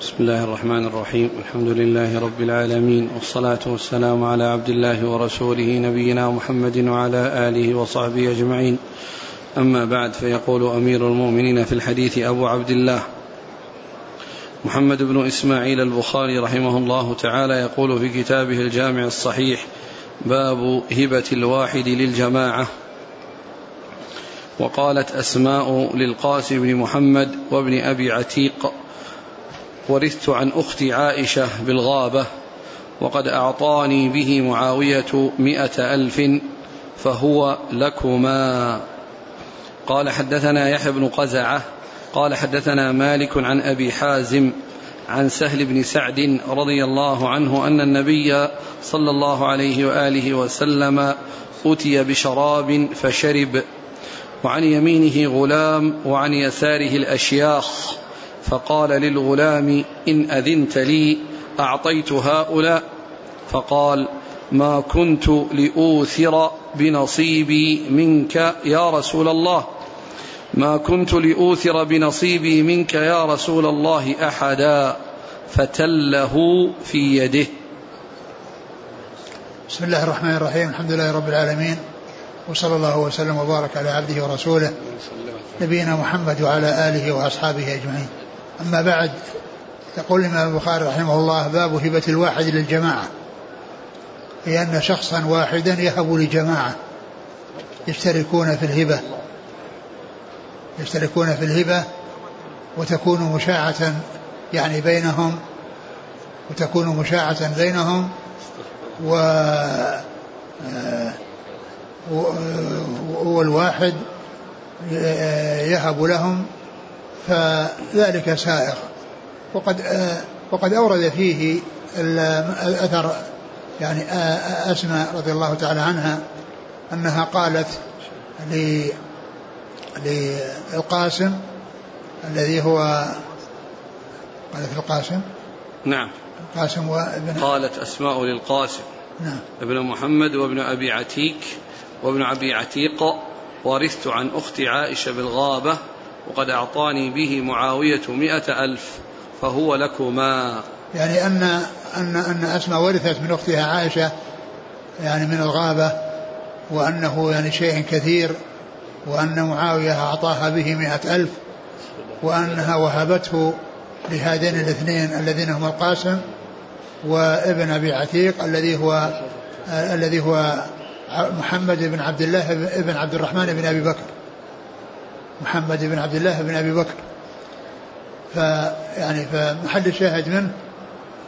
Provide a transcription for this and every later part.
بسم الله الرحمن الرحيم. الحمد لله رب العالمين والصلاة والسلام على عبد الله ورسوله نبينا محمد وعلى آله وصحبه أجمعين. أما بعد فيقول أمير المؤمنين في الحديث أبو عبد الله محمد بن إسماعيل البخاري رحمه الله تعالى يقول في كتابه الجامع الصحيح باب هبة الواحد للجماعة. وقالت أسماء للقاسم بن محمد وابن أبي عتيق ورثت عن أختي عائشة بالغابة وقد أعطاني به معاوية مئة ألف فهو لكما. قال حدثنا يحيى بن قزعة قال حدثنا مالك عن أبي حازم عن سهل بن سعد رضي الله عنه أن النبي صلى الله عليه وآله وسلم أتي بشراب فشرب وعن يمينه غلام وعن يساره الأشياخ. فقال للغلام إن أذنت لي أعطيت هؤلاء. فقال ما كنت لأوثر بنصيبي منك يا رسول الله. ما كنت لأوثر بنصيبي منك يا رسول الله أحدا فتله في يده. بسم الله الرحمن الرحيم. الحمد لله رب العالمين. وصلى الله وسلم وبارك على عبده ورسوله. نبينا محمد وعلى آله وأصحابه أجمعين. أما بعد يقول الإمام البخاري رحمه الله باب هبة الواحد للجماعة لأن شخصا واحدا يهب لجماعة يشتركون في الهبة يشتركون في الهبة وتكون مشاعة يعني بينهم وتكون مشاعة بينهم و والواحد يهب لهم فذلك سائغ وقد وقد أورد فيه الأثر يعني أسماء رضي الله تعالى عنها أنها قالت للقاسم الذي هو قالت القاسم؟ نعم. القاسم وابن قالت أسماء للقاسم. نعم. ابن محمد وابن أبي عتيك وابن أبي عتيق ورثت عن أختي عائشة بالغابة وقد أعطاني به معاوية مئة ألف فهو لكما يعني أن أن أن أسماء ورثت من أختها عائشة يعني من الغابة وأنه يعني شيء كثير وأن معاوية أعطاها به مئة ألف وأنها وهبته لهذين الاثنين الذين هم القاسم وابن أبي عتيق الذي هو الذي هو محمد بن عبد الله بن عبد الرحمن بن أبي بكر. محمد بن عبد الله بن أبي بكر. فيعني فمحل الشاهد منه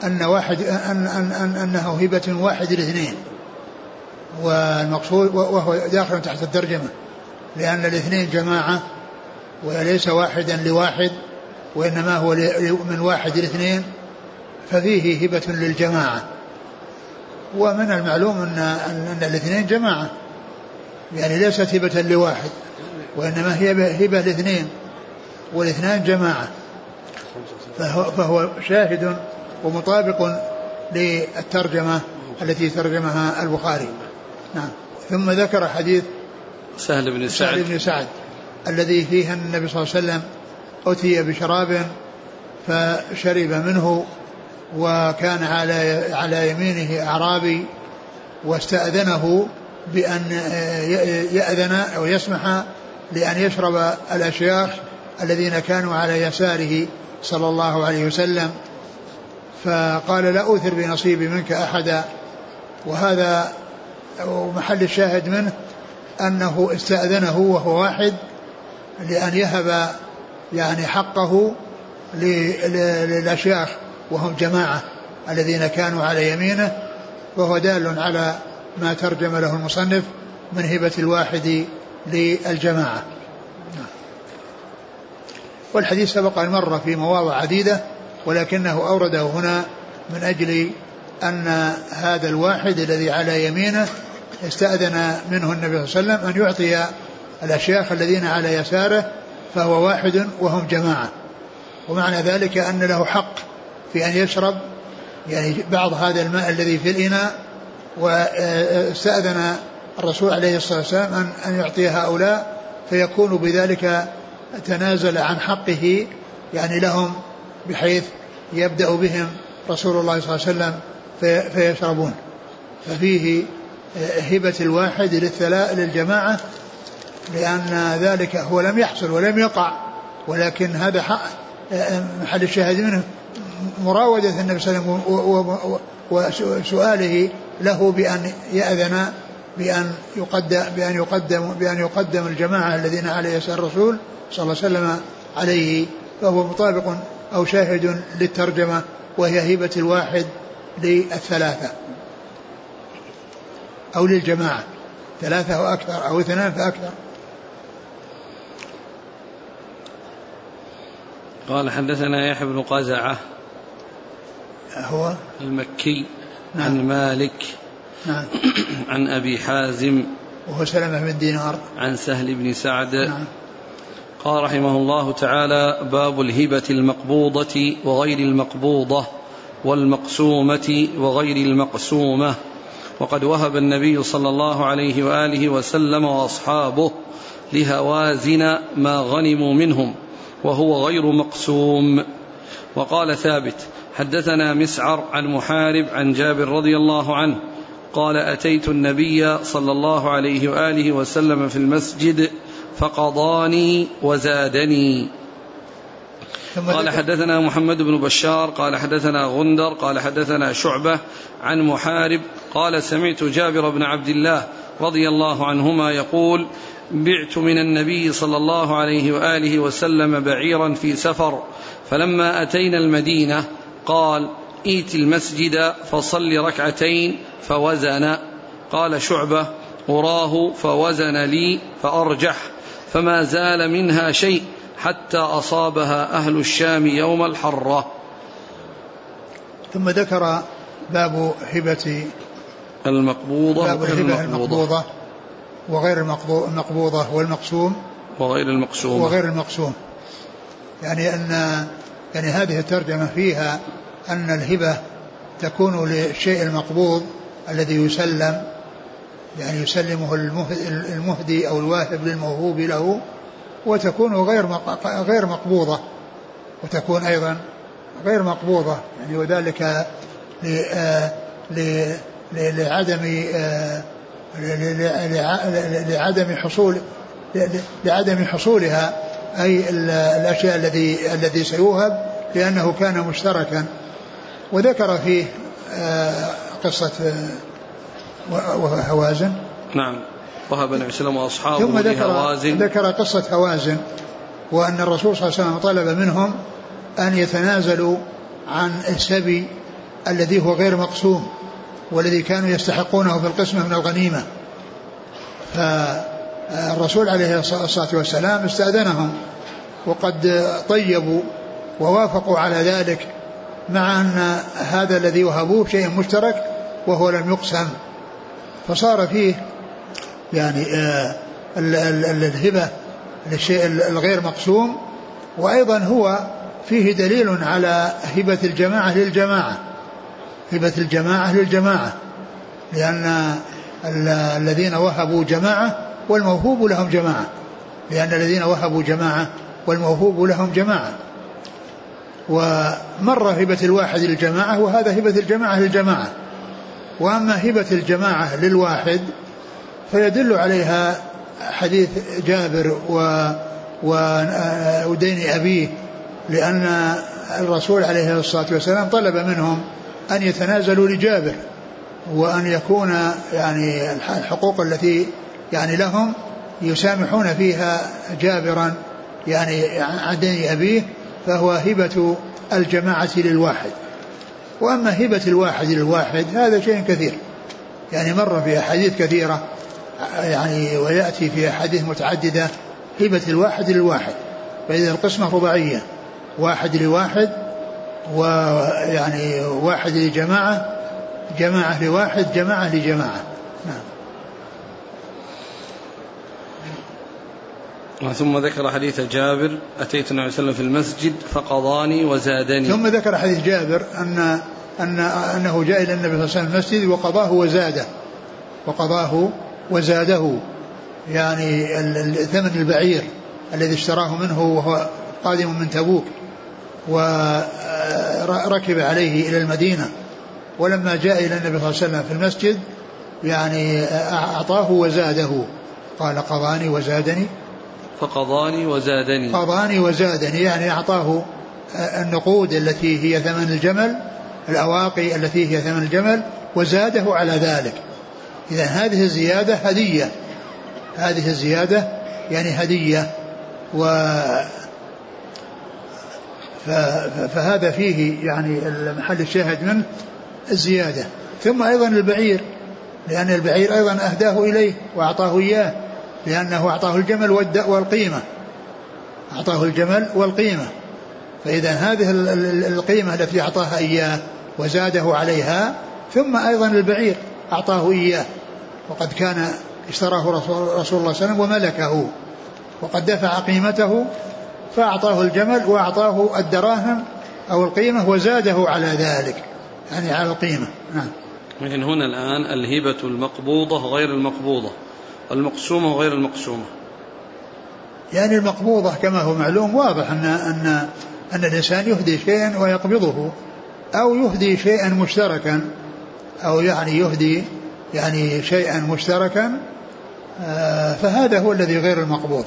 أن واحد أن أن أن أنه هبة واحد الاثنين والمقصود وهو داخل تحت الترجمة. لأن الاثنين جماعة وليس واحدا لواحد وإنما هو من واحد لاثنين. ففيه هبة للجماعة. ومن المعلوم أن أن الاثنين جماعة. يعني ليست هبة لواحد. وإنما هي هبة لاثنين والاثنان جماعة. فهو, فهو شاهد ومطابق للترجمة التي ترجمها البخاري. نعم. ثم ذكر حديث سهل بن سعد سعد. بن سعد الذي فيه أن النبي صلى الله عليه وسلم أتي بشراب فشرب منه وكان على على يمينه أعرابي واستأذنه بأن يأذن أو يسمح لأن يشرب الأشياخ الذين كانوا على يساره صلى الله عليه وسلم. فقال لا أوثر بنصيبي منك أحدا. وهذا محل الشاهد منه أنه استأذنه وهو واحد لأن يهب يعني حقه للأشياخ وهم جماعة الذين كانوا على يمينه. وهو دال على ما ترجم له المصنف من هبة الواحد للجماعة. والحديث سبق أن مر في مواضع عديدة ولكنه أورده هنا من أجل أن هذا الواحد الذي على يمينه استأذن منه النبي صلى الله عليه وسلم أن يعطي الأشياخ الذين على يساره فهو واحد وهم جماعة. ومعنى ذلك أن له حق في أن يشرب يعني بعض هذا الماء الذي في الإناء واستأذن الرسول عليه الصلاة والسلام أن, أن يعطي هؤلاء فيكون بذلك تنازل عن حقه يعني لهم بحيث يبدأ بهم رسول الله صلى الله عليه وسلم في فيشربون. ففيه هبة الواحد للثلاء للجماعة لأن ذلك هو لم يحصل ولم يقع. ولكن هذا محل الشاهد منه مراودة النبي صلى الله عليه وسلم وسؤاله له بأن يأذن بأن يقدم بأن يقدم بأن يقدم الجماعة الذين عليه يسأل الرسول صلى الله عليه وسلم عليه فهو مطابق أو شاهد للترجمة وهي هبة الواحد للثلاثة أو للجماعة ثلاثة وأكثر أو اثنان فأكثر قال حدثنا يحيى بن قزعة هو المكي نعم. عن مالك نعم. عن أبي حازم وهو سلمة بن دينار. عن سهل بن سعد. نعم. قال رحمه الله تعالى باب الهبة المقبوضة وغير المقبوضة والمقسومة وغير المقسومة. وقد وهب النبي صلى الله عليه وآله وسلم وأصحابه لهوازن ما غنموا منهم وهو غير مقسوم. وقال ثابت حدثنا مسعر عن محارب عن جابر رضي الله عنه قال أتيت النبي صلى الله عليه وآله وسلم في المسجد فقضاني وزادني. قال حدثنا محمد بن بشار قال حدثنا غندر قال حدثنا شعبة عن محارب قال سمعت جابر بن عبد الله رضي الله عنهما يقول بعت من النبي صلى الله عليه وآله وسلم بعيرا في سفر فلما أتينا المدينة قال ائت المسجد فصل ركعتين فوزن. قال شعبة أراه فوزن لي فأرجح فما زال منها شيء حتى أصابها أهل الشام يوم الحرة. ثم ذكر باب هبة المقبوضة باب الهبه المقبوضة. وغير المقبوضة والمقسوم. وغير المقسوم. وغير المقسوم. يعني أن يعني هذه الترجمة فيها أن الهبة تكون للشيء المقبوض الذي يسلم يعني يسلمه المهدي أو الواهب للموهوب له وتكون غير غير مقبوضة وتكون أيضا غير مقبوضة. يعني وذلك لعدم لعدم حصول لعدم حصولها أي الأشياء الذي الذي سيوهب لأنه كان مشتركا. وذكر فيه آه، قصة آه، هوازن. نعم. وهب النبي صلى الله عليه وسلم وأصحابه ثم ذكر, هوازن ذكر قصة هوازن وأن الرسول صلى الله عليه وسلم طلب منهم أن يتنازلوا عن السبي الذي هو غير مقسوم والذي كانوا يستحقونه في القسمة من الغنيمة. فالرسول عليه الصلاة والسلام استأذنهم وقد طيبوا ووافقوا على ذلك. مع أن هذا الذي وهبوه شيء مشترك وهو لم يقسم. فصار فيه يعني آه، الهبة للشيء الغير مقسوم. وأيضا هو فيه دليل على هبة الجماعة للجماعة هبة الجماعة للجماعة لأن الذين وهبوا جماعة والموهوب لهم جماعة لأن الذين وهبوا جماعة والموهوب لهم جماعة. ومر هبة الواحد للجماعة وهذا هبة الجماعة للجماعة. وأما هبة الجماعة للواحد فيدل عليها حديث جابر و ودين أبيه لأن الرسول عليه الصلاة والسلام طلب منهم أن يتنازلوا لجابر وأن يكون يعني الحقوق التي يعني لهم يسامحون فيها جابرا يعني عن دين أبيه فهو هبة الجماعة للواحد. وأما هبة الواحد للواحد هذا شيء كثير. يعني مر في أحاديث كثيرة يعني ويأتي في أحاديث متعددة هبة الواحد للواحد. فإذا القسمة رباعية واحد لواحد ويعني واحد لجماعة جماعة لواحد جماعة لجماعة. ثم ذكر حديث جابر أتيت النبي صلى الله عليه وسلم في المسجد فقضاني وزادني. ثم ذكر حديث جابر أن أن أنه جاء إلى النبي صلى الله عليه وسلم المسجد وقضاه وزاده. وقضاه وزاده. يعني ثمن البعير الذي اشتراه منه وهو قادم من تبوك. و ركب عليه إلى المدينة. ولما جاء إلى النبي صلى الله عليه وسلم في المسجد يعني أعطاه وزاده. قال قضاني وزادني. فقضاني وزادني. قضاني وزادني يعني أعطاه النقود التي هي ثمن الجمل الأواقي التي هي ثمن الجمل وزاده على ذلك. إذا هذه الزيادة هدية. هذه الزيادة يعني هدية. و فهذا فيه يعني محل الشاهد منه الزيادة. ثم أيضا البعير لأن البعير أيضا أهداه إليه وأعطاه إياه. لأنه أعطاه الجمل والقيمة. أعطاه الجمل والقيمة. فإذا هذه القيمة التي أعطاها إياه وزاده عليها ثم أيضا البعير أعطاه إياه. وقد كان اشتراه رسول, الله صلى الله عليه وسلم وملكه. وقد دفع قيمته فأعطاه الجمل وأعطاه الدراهم أو القيمة وزاده على ذلك. يعني على القيمة. نعم. لكن هنا الآن الهبة المقبوضة غير المقبوضة. المقسومة غير المقسومة يعني المقبوضة كما هو معلوم واضح أن أن أن الإنسان يهدي شيئا ويقبضه أو يهدي شيئا مشتركا أو يعني يهدي يعني شيئا مشتركا آه، فهذا هو الذي غير المقبوض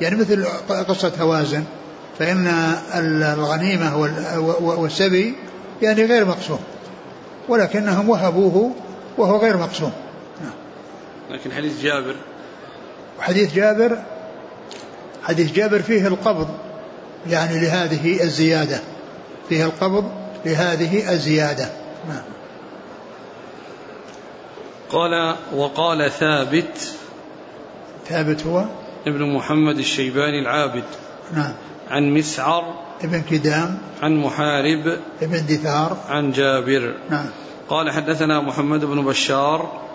يعني مثل قصة هوازن فإن الغنيمة والسبي يعني غير مقسوم ولكنهم وهبوه وهو غير مقسوم. لكن حديث جابر. حديث جابر حديث جابر فيه القبض يعني لهذه الزيادة. فيه القبض لهذه الزيادة. نعم. قال وقال ثابت. ثابت هو؟ ابن محمد الشيباني العابد. نعم. عن مسعر. ابن كدام. عن محارب. ابن دثار. عن جابر. نعم. قال حدثنا محمد بن بشار.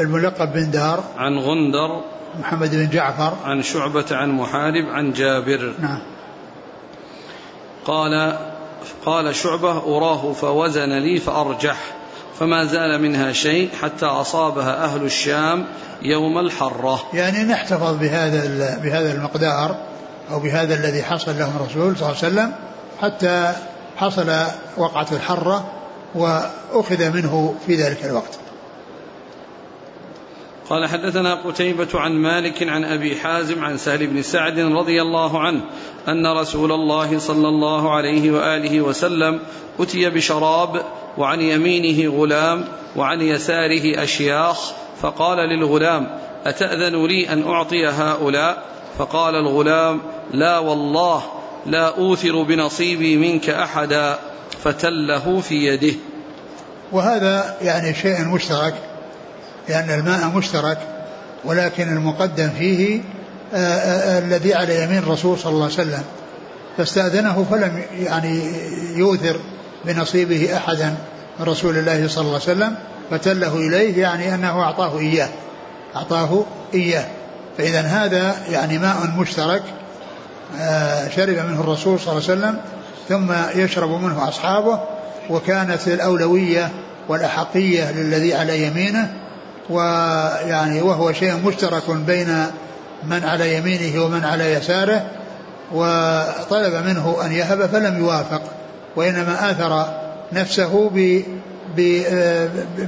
الملقب بن دار عن غندر محمد بن جعفر. عن شعبة عن محارب عن جابر. نعم. قال قال شعبة أراه فوزن لي فأرجح فما زال منها شيء حتى أصابها أهل الشام يوم الحرة. يعني نحتفظ بهذا بهذا المقدار أو بهذا الذي حصل لهم الرسول صلى الله عليه وسلم حتى حصل وقعة الحرة وأخذ منه في ذلك الوقت. قال حدثنا قتيبة عن مالك عن أبي حازم عن سهل بن سعد رضي الله عنه أن رسول الله صلى الله عليه وآله وسلم أتي بشراب وعن يمينه غلام وعن يساره أشياخ فقال للغلام أتأذن لي أن أعطي هؤلاء فقال الغلام لا والله لا أوثر بنصيبي منك أحدا فتله في يده وهذا يعني شيء مشترك لأن الماء مشترك ولكن المقدم فيه آه، آآ آه، الذي على يمين الرسول صلى الله عليه وسلم. فاستأذنه فلم يعني يوثر بنصيبه أحدا من رسول الله صلى الله عليه وسلم فتله إليه يعني أنه أعطاه إياه أعطاه إياه. فإذا هذا يعني ماء مشترك آه، شرب منه الرسول صلى الله عليه وسلم ثم يشرب منه أصحابه وكانت الأولوية والأحقية للذي على يمينه ويعني وهو شيء مشترك بين من على يمينه ومن على يساره وطلب منه أن يهب فلم يوافق وإنما آثر نفسه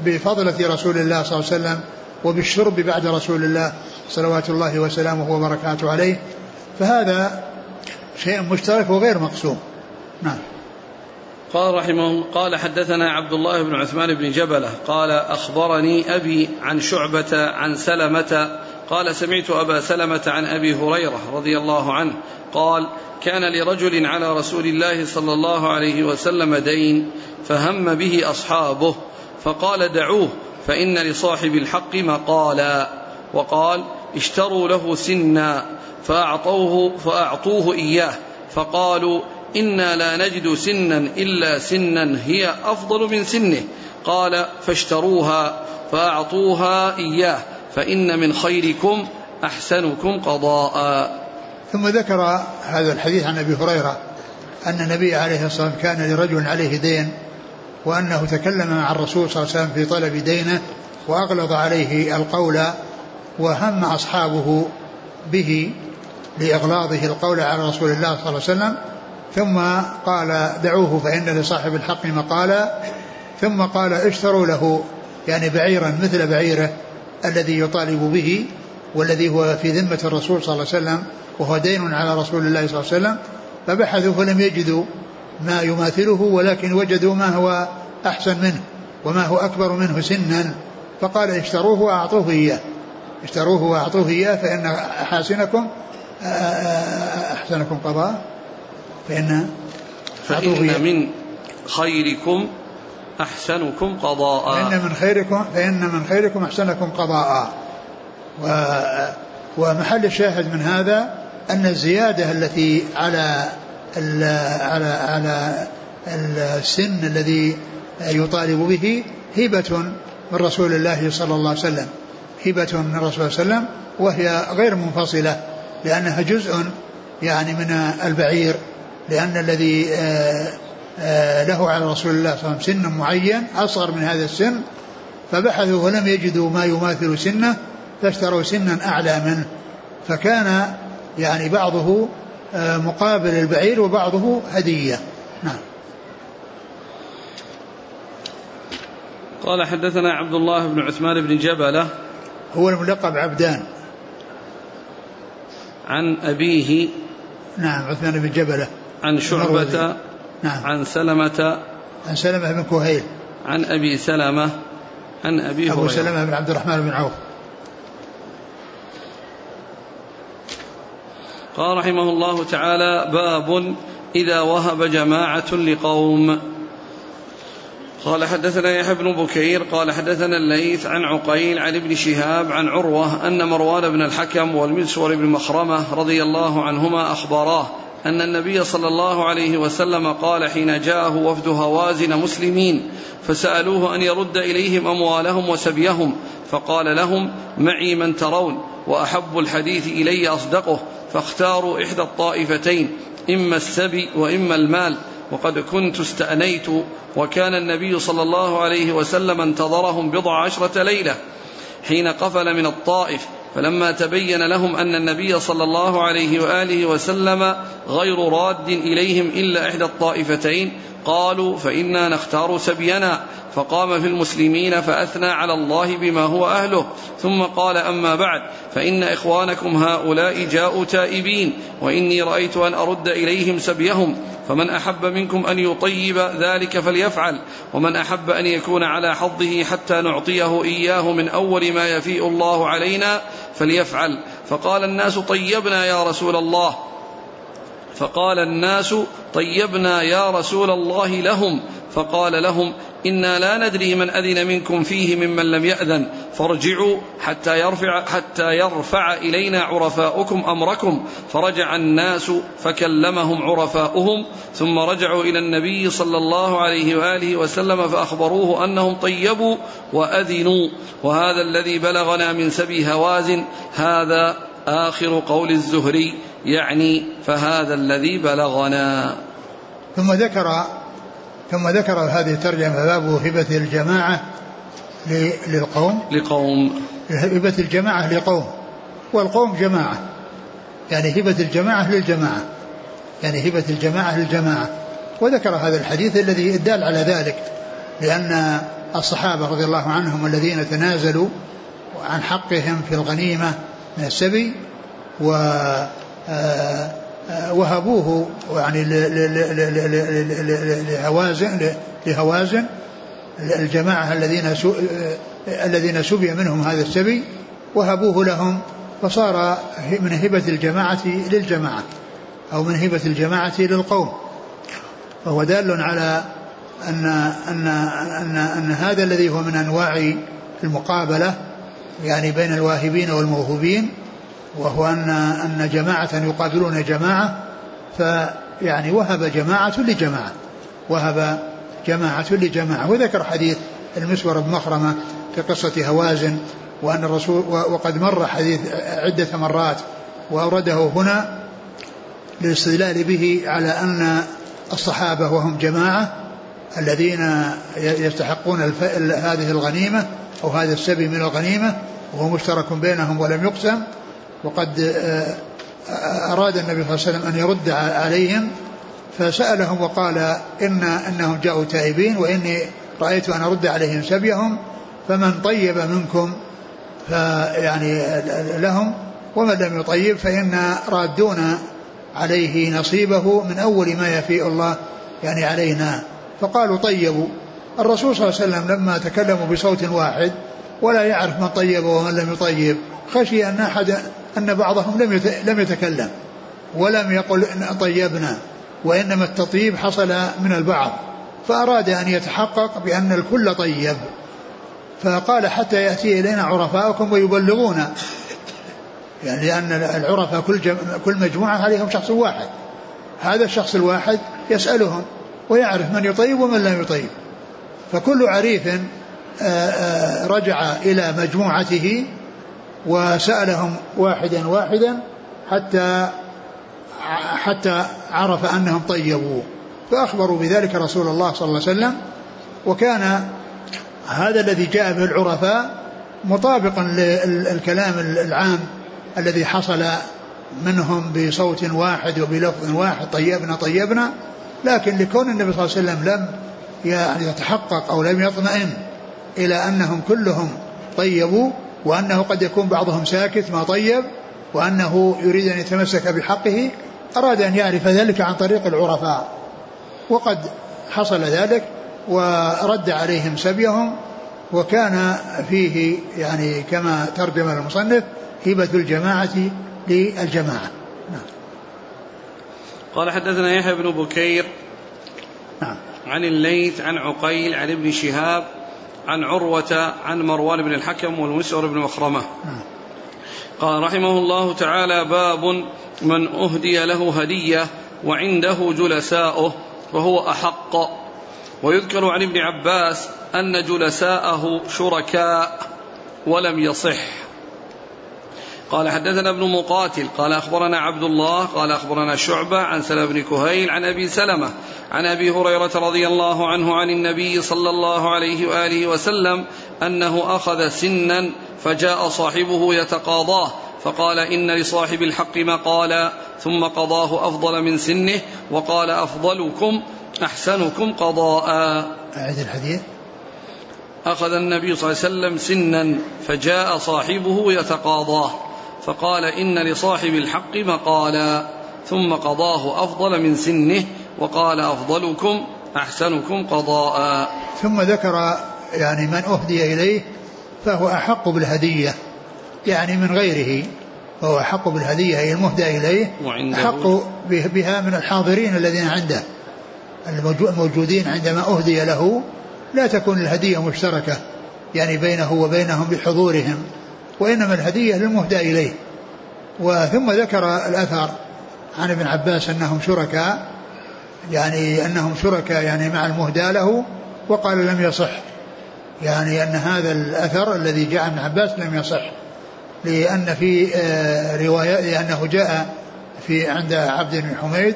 بفضلة رسول الله صلى الله عليه وسلم وبالشرب بعد رسول الله صلوات الله وسلامه وبركاته عليه. فهذا شيء مشترك وغير مقسوم. نعم. قال رحمه قال حدثنا عبد الله بن عثمان بن جبلة قال أخبرني أبي عن شعبة عن سلمة قال سمعت أبا سلمة عن أبي هريرة رضي الله عنه قال كان لرجل على رسول الله صلى الله عليه وسلم دين فهم به أصحابه فقال دعوه فإن لصاحب الحق مقالا وقال اشتروا له سنا فأعطوه فأعطوه إياه فقالوا إنا لا نجد سنا إلا سنا هي أفضل من سنه. قال فاشتروها فأعطوها إياه فإن من خيركم أحسنكم قضاء. ثم ذكر هذا الحديث عن أبي هريرة أن النبي عليه الصلاة والسلام كان لرجل عليه دين وأنه تكلم مع الرسول صلى الله عليه وسلم في طلب دينه وأغلظ عليه القول وهم أصحابه به لإغلاظه القول على رسول الله صلى الله عليه وسلم. ثم قال دعوه فإن لصاحب الحق مقالا. ثم قال اشتروا له يعني بعيرا مثل بعيره الذي يطالب به والذي هو في ذمة الرسول صلى الله عليه وسلم وهو دين على رسول الله صلى الله عليه وسلم. فبحثوا فلم يجدوا ما يماثله ولكن وجدوا ما هو أحسن منه وما هو أكبر منه سنا. فقال اشتروه وأعطوه إياه. اشتروه وأعطوه إياه فإن أحاسنكم أحسنكم قضاء. فإن فإن من خيركم أحسنكم قضاء. فإن من خيركم فإن من خيركم أحسنكم قضاء. و ومحل الشاهد من هذا أن الزيادة التي على على على السن الذي يطالب به هبة من رسول الله صلى الله عليه وسلم. هبة من الرسول صلى الله عليه وسلم وهي غير منفصلة لأنها جزء يعني من البعير. لأن الذي آه، آه، له على رسول الله صلى الله عليه وسلم سن معين أصغر من هذا السن فبحثوا ولم يجدوا ما يماثل سنه فاشتروا سنا أعلى منه. فكان يعني بعضه آه، مقابل البعير وبعضه هدية. نعم. قال حدثنا عبد الله بن عثمان بن جبلة. هو الملقب عبدان. عن أبيه. نعم عثمان بن جبلة. عن شعبة نعم. عن سلمة. عن سلمة بن كهيل. عن أبي سلمة عن أبي أبو سلمة بن عبد الرحمن بن عوف. قال رحمه الله تعالى باب إذا وهب جماعة لقوم. قال حدثنا يحيى بن بكير قال حدثنا الليث عن عقيل عن ابن شهاب عن عروة أن مروان بن الحكم والمسور بن مخرمة رضي الله عنهما أخبراه أن النبي صلى الله عليه وسلم قال حين جاءه وفد هوازن مسلمين فسألوه أن يرد إليهم أموالهم وسبيهم فقال لهم معي من ترون وأحب الحديث إلي أصدقه فاختاروا إحدى الطائفتين إما السبي وإما المال وقد كنت استأنيت وكان النبي صلى الله عليه وسلم انتظرهم بضع عشرة ليلة حين قفل من الطائف فلما تبين لهم أن النبي صلى الله عليه وآله وسلم غير راد إليهم إلا إحدى الطائفتين قالوا فإنا نختار سبينا فقام في المسلمين فأثنى على الله بما هو أهله. ثم قال أما بعد فإن إخوانكم هؤلاء جاءوا تائبين وإني رأيت أن أرد إليهم سبيهم فمن أحب منكم أن يطيب ذلك فليفعل ومن أحب أن يكون على حظه حتى نعطيه إياه من أول ما يفيء الله علينا فليفعل. فقال الناس طيبنا يا رسول الله فقال الناس طيبنا يا رسول الله لهم. فقال لهم إنا لا ندري من أذن منكم فيه ممن لم يأذن. فارجعوا حتى يرفع حتى يرفع إلينا عرفاؤكم أمركم. فرجع الناس فكلمهم عرفاؤهم. ثم رجعوا إلى النبي صلى الله عليه وآله وسلم فأخبروه أنهم طيبوا وأذنوا. وهذا الذي بلغنا من سبي هوازن. هذا آخر قول الزهري يعني فهذا الذي بلغنا. ثم ذكر ثم ذكر هذه الترجمة باب هبة الجماعة للقوم. لقوم. هبة الجماعة لقوم. والقوم جماعة. يعني هبة الجماعة للجماعة. يعني هبة الجماعة للجماعة. وذكر هذا الحديث الذي الدال على ذلك لأن الصحابة رضي الله عنهم الذين تنازلوا عن حقهم في الغنيمة من السبي و آه، آه، وهبوه يعني لهوازن لهوازن الجماعة الذين الذين سبي منهم هذا السبي وهبوه لهم فصار من هبة الجماعة للجماعة أو من هبة الجماعة للقوم فهو دال على أن أن أن أن هذا الذي هو من أنواع المقابلة يعني بين الواهبين والموهوبين وهو أن أن جماعة يقابلون جماعة فيعني وهب جماعة لجماعة وهب جماعة لجماعة. وذكر حديث المسور بن مخرمة في قصة هوازن وأن الرسول وقد مر حديث عدة مرات وأورده هنا للاستدلال به على أن الصحابة وهم جماعة الذين يستحقون هذه الغنيمة أو هذا السبي من الغنيمة وهو مشترك بينهم ولم يقسم وقد آه، أراد النبي صلى الله عليه وسلم أن يرد عليهم فسألهم وقال إن أنهم جاءوا تائبين وإني رأيت أن أرد عليهم سبيهم فمن طيب منكم فيعني لهم ومن لم يطيب فإن رادون عليه نصيبه من أول ما يفيء الله يعني علينا. فقالوا طيبوا. الرسول صلى الله عليه وسلم لما تكلموا بصوت واحد ولا يعرف من طيب ومن لم يطيب خشي أن أحد أن بعضهم لم لم يتكلم ولم يقل إن طيبنا وإنما التطيب حصل من البعض فأراد أن يتحقق بأن الكل طيب فقال حتى يأتي إلينا عرفاؤكم ويبلغونا يعني لأن العرفاء كل. كل مجموعة عليهم شخص واحد هذا الشخص الواحد يسألهم ويعرف من يطيب ومن لا يطيب فكل عريف آه، آه، رجع إلى مجموعته وسألهم واحدا واحدا حتى حتى عرف أنهم طيبوا فأخبروا بذلك رسول الله صلى الله عليه وسلم. وكان هذا الذي جاء به العرفاء مطابقا للكلام العام الذي حصل منهم بصوت واحد وبلفظ واحد طيبنا طيبنا. لكن لكون النبي صلى الله عليه وسلم لم يعني يتحقق أو لم يطمئن إلى أنهم كلهم طيبوا وأنه قد يكون بعضهم ساكت ما طيب وأنه يريد أن يتمسك بحقه أراد أن يعرف ذلك عن طريق العرفاء وقد حصل ذلك ورد عليهم سبيهم وكان فيه يعني كما ترجم المصنف هبة الجماعة للجماعة نعم. قال حدثنا يحيى بن بكير نعم. عن الليث عن عقيل عن ابن شهاب عن عروة عن مروان بن الحكم والمسور بن مخرمة. قال رحمه الله تعالى باب من أهدي له هدية وعنده جلساؤه وهو أحق ويذكر عن ابن عباس أن جلساءه شركاء ولم يصح قال حدثنا ابن مقاتل قال أخبرنا عبد الله قال أخبرنا شعبة عن سلمة بن كهيل عن أبي سلمة عن أبي هريرة رضي الله عنه عن النبي صلى الله عليه وآله وسلم أنه أخذ سنا فجاء صاحبه يتقاضاه فقال إن لصاحب الحق مقالا ثم قضاه أفضل من سنه وقال أفضلكم أحسنكم قضاء. أعد الحديث. أخذ النبي صلى الله عليه وسلم سنا فجاء صاحبه يتقاضاه. فقال إن لصاحب الحق مقالا ثم قضاه أفضل من سنه وقال أفضلكم أحسنكم قضاء. ثم ذكر يعني من أهدي إليه فهو أحق بالهدية يعني من غيره فهو أحق بالهدية أي المهدى إليه أحق بها من الحاضرين الذين عنده الموجودين عندما أهدي له لا تكون الهدية مشتركة يعني بينه وبينهم بحضورهم. وإنما الهدية للمهدى إليه. وثم ذكر الأثر عن ابن عباس أنهم شركاء يعني أنهم شركاء يعني مع المهدى له وقال لم يصح. يعني أن هذا الأثر الذي جاء عن عباس لم يصح. لأن في آه، رواية لأنه جاء في عند عبد بن حميد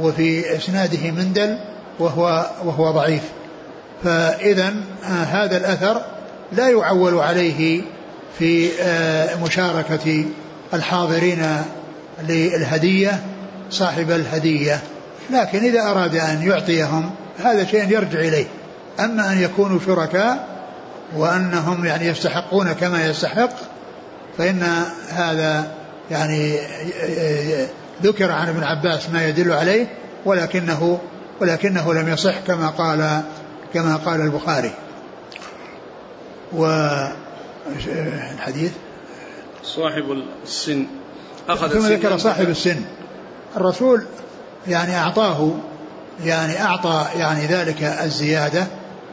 وفي إسناده مندل وهو وهو ضعيف. فإذا آه، هذا الأثر لا يعول عليه في آه، مشاركة الحاضرين للهدية صاحب الهدية. لكن إذا أراد أن يعطيهم هذا شيء يرجع إليه. أما أن يكونوا شركاء وأنهم يعني يستحقون كما يستحق فإن هذا يعني ذكر عن ابن عباس ما يدل عليه ولكنه ولكنه لم يصح كما قال كما قال البخاري. والحديث صاحب السن. أخذ ثم ذكر صاحب السن. الرسول يعني أعطاه يعني أعطى يعني ذلك الزيادة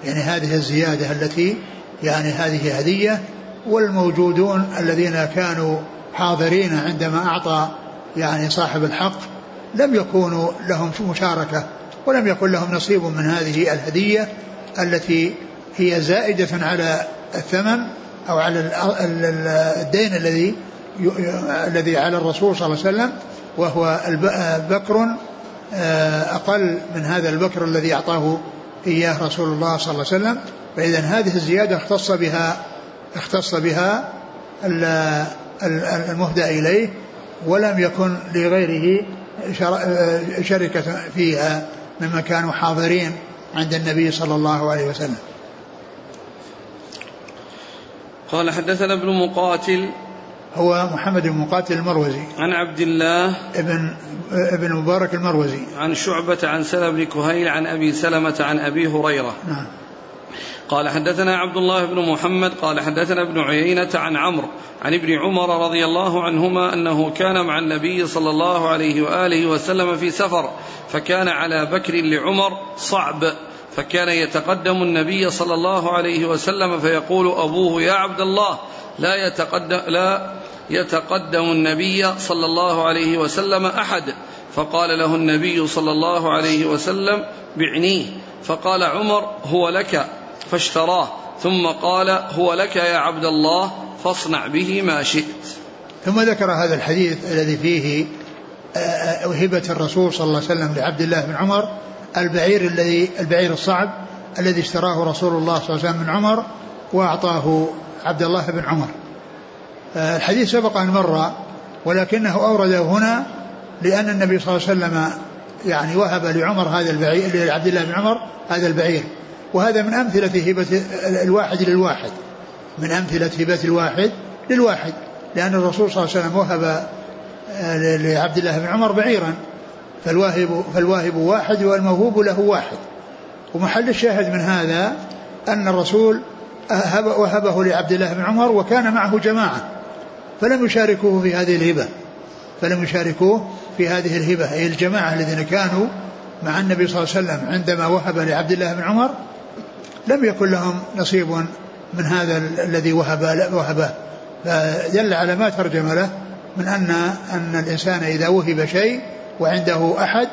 يعني هذه الزيادة التي يعني هذه هدية والموجودون الذين كانوا حاضرين عندما أعطى يعني صاحب الحق لم يكونوا لهم مشاركة ولم يكن لهم نصيب من هذه الهدية التي هي زائدة على الثمن أو على الدين الذي الذي على الرسول صلى الله عليه وسلم وهو بكر آه، أقل من هذا البكر الذي أعطاه إياه رسول الله صلى الله عليه وسلم. فإذا هذه الزيادة اختص بها اختص بها المهدى إليه ولم يكن لغيره شركة فيها ممن كانوا حاضرين عند النبي صلى الله عليه وسلم. قال حدثنا ابن مقاتل. هو محمد بن مقاتل المروزي. عن عبد الله. ابن ابن مبارك المروزي. عن شعبة عن سلم بن كهيل عن أبي سلمة عن أبي هريرة. نعم. قال حدثنا عبد الله بن محمد. قال حدثنا ابن عيينة عن عمرو عن ابن عمر رضي الله عنهما أنه كان مع النبي صلى الله عليه وآله وسلم في سفر فكان على بكر لعمر صعب. فكان يتقدم النبي صلى الله عليه وسلم فيقول أبوه يا عبد الله لا يتقدم لا يتقدم النبي صلى الله عليه وسلم أحد. فقال له النبي صلى الله عليه وسلم بعنيه. فقال عمر هو لك. فاشتراه. ثم قال هو لك يا عبد الله فاصنع به ما شئت. ثم ذكر هذا الحديث الذي فيه هبة الرسول صلى الله عليه وسلم لعبد الله بن عمر البعير الذي البعير الصعب الذي اشتراه رسول الله صلى الله عليه وسلم من عمر وأعطاه عبد الله بن عمر. الحديث سبق أن مر ولكنه أورده هنا لأن النبي صلى الله عليه وسلم يعني وهب لعمر هذا البعير لعبد الله بن عمر هذا البعير. وهذا من أمثلة هبة الواحد للواحد. من أمثلة هبة الواحد للواحد. لأن الرسول صلى الله عليه وسلم وهب لعبد الله بن عمر بعيرا. فالواهب فالواهب واحد والموهوب له واحد. ومحل الشاهد من هذا أن الرسول وهبه لعبد الله بن عمر وكان معه جماعة فلم يشاركوه في هذه الهبة فلم يشاركوه في هذه الهبة أي الجماعة الذين كانوا مع النبي صلى الله عليه وسلم عندما وهب لعبد الله بن عمر لم يكن لهم نصيب من هذا الذي وهب وهبه. فدل على ما ترجم له من أن أن الإنسان إذا وهب شيء وعنده أحد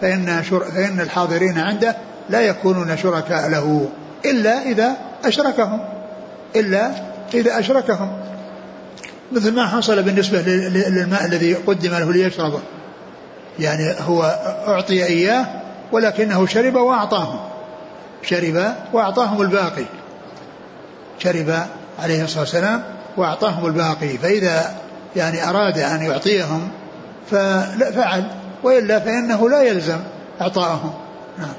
فإن, شر فإن الحاضرين عنده لا يكونون شركاء له إلا إذا أشركهم إلا إذا أشركهم. مثل ما حصل بالنسبة للماء الذي قدم له ليشربه يعني هو أعطي إياه ولكنه شرب وأعطاهم. شرب وأعطاهم الباقي. شرب عليه الصلاة والسلام وأعطاهم الباقي. فإذا يعني أراد أن يعطيهم فعل. وإلا فإنه لا يلزم إعطاءهم. نعم.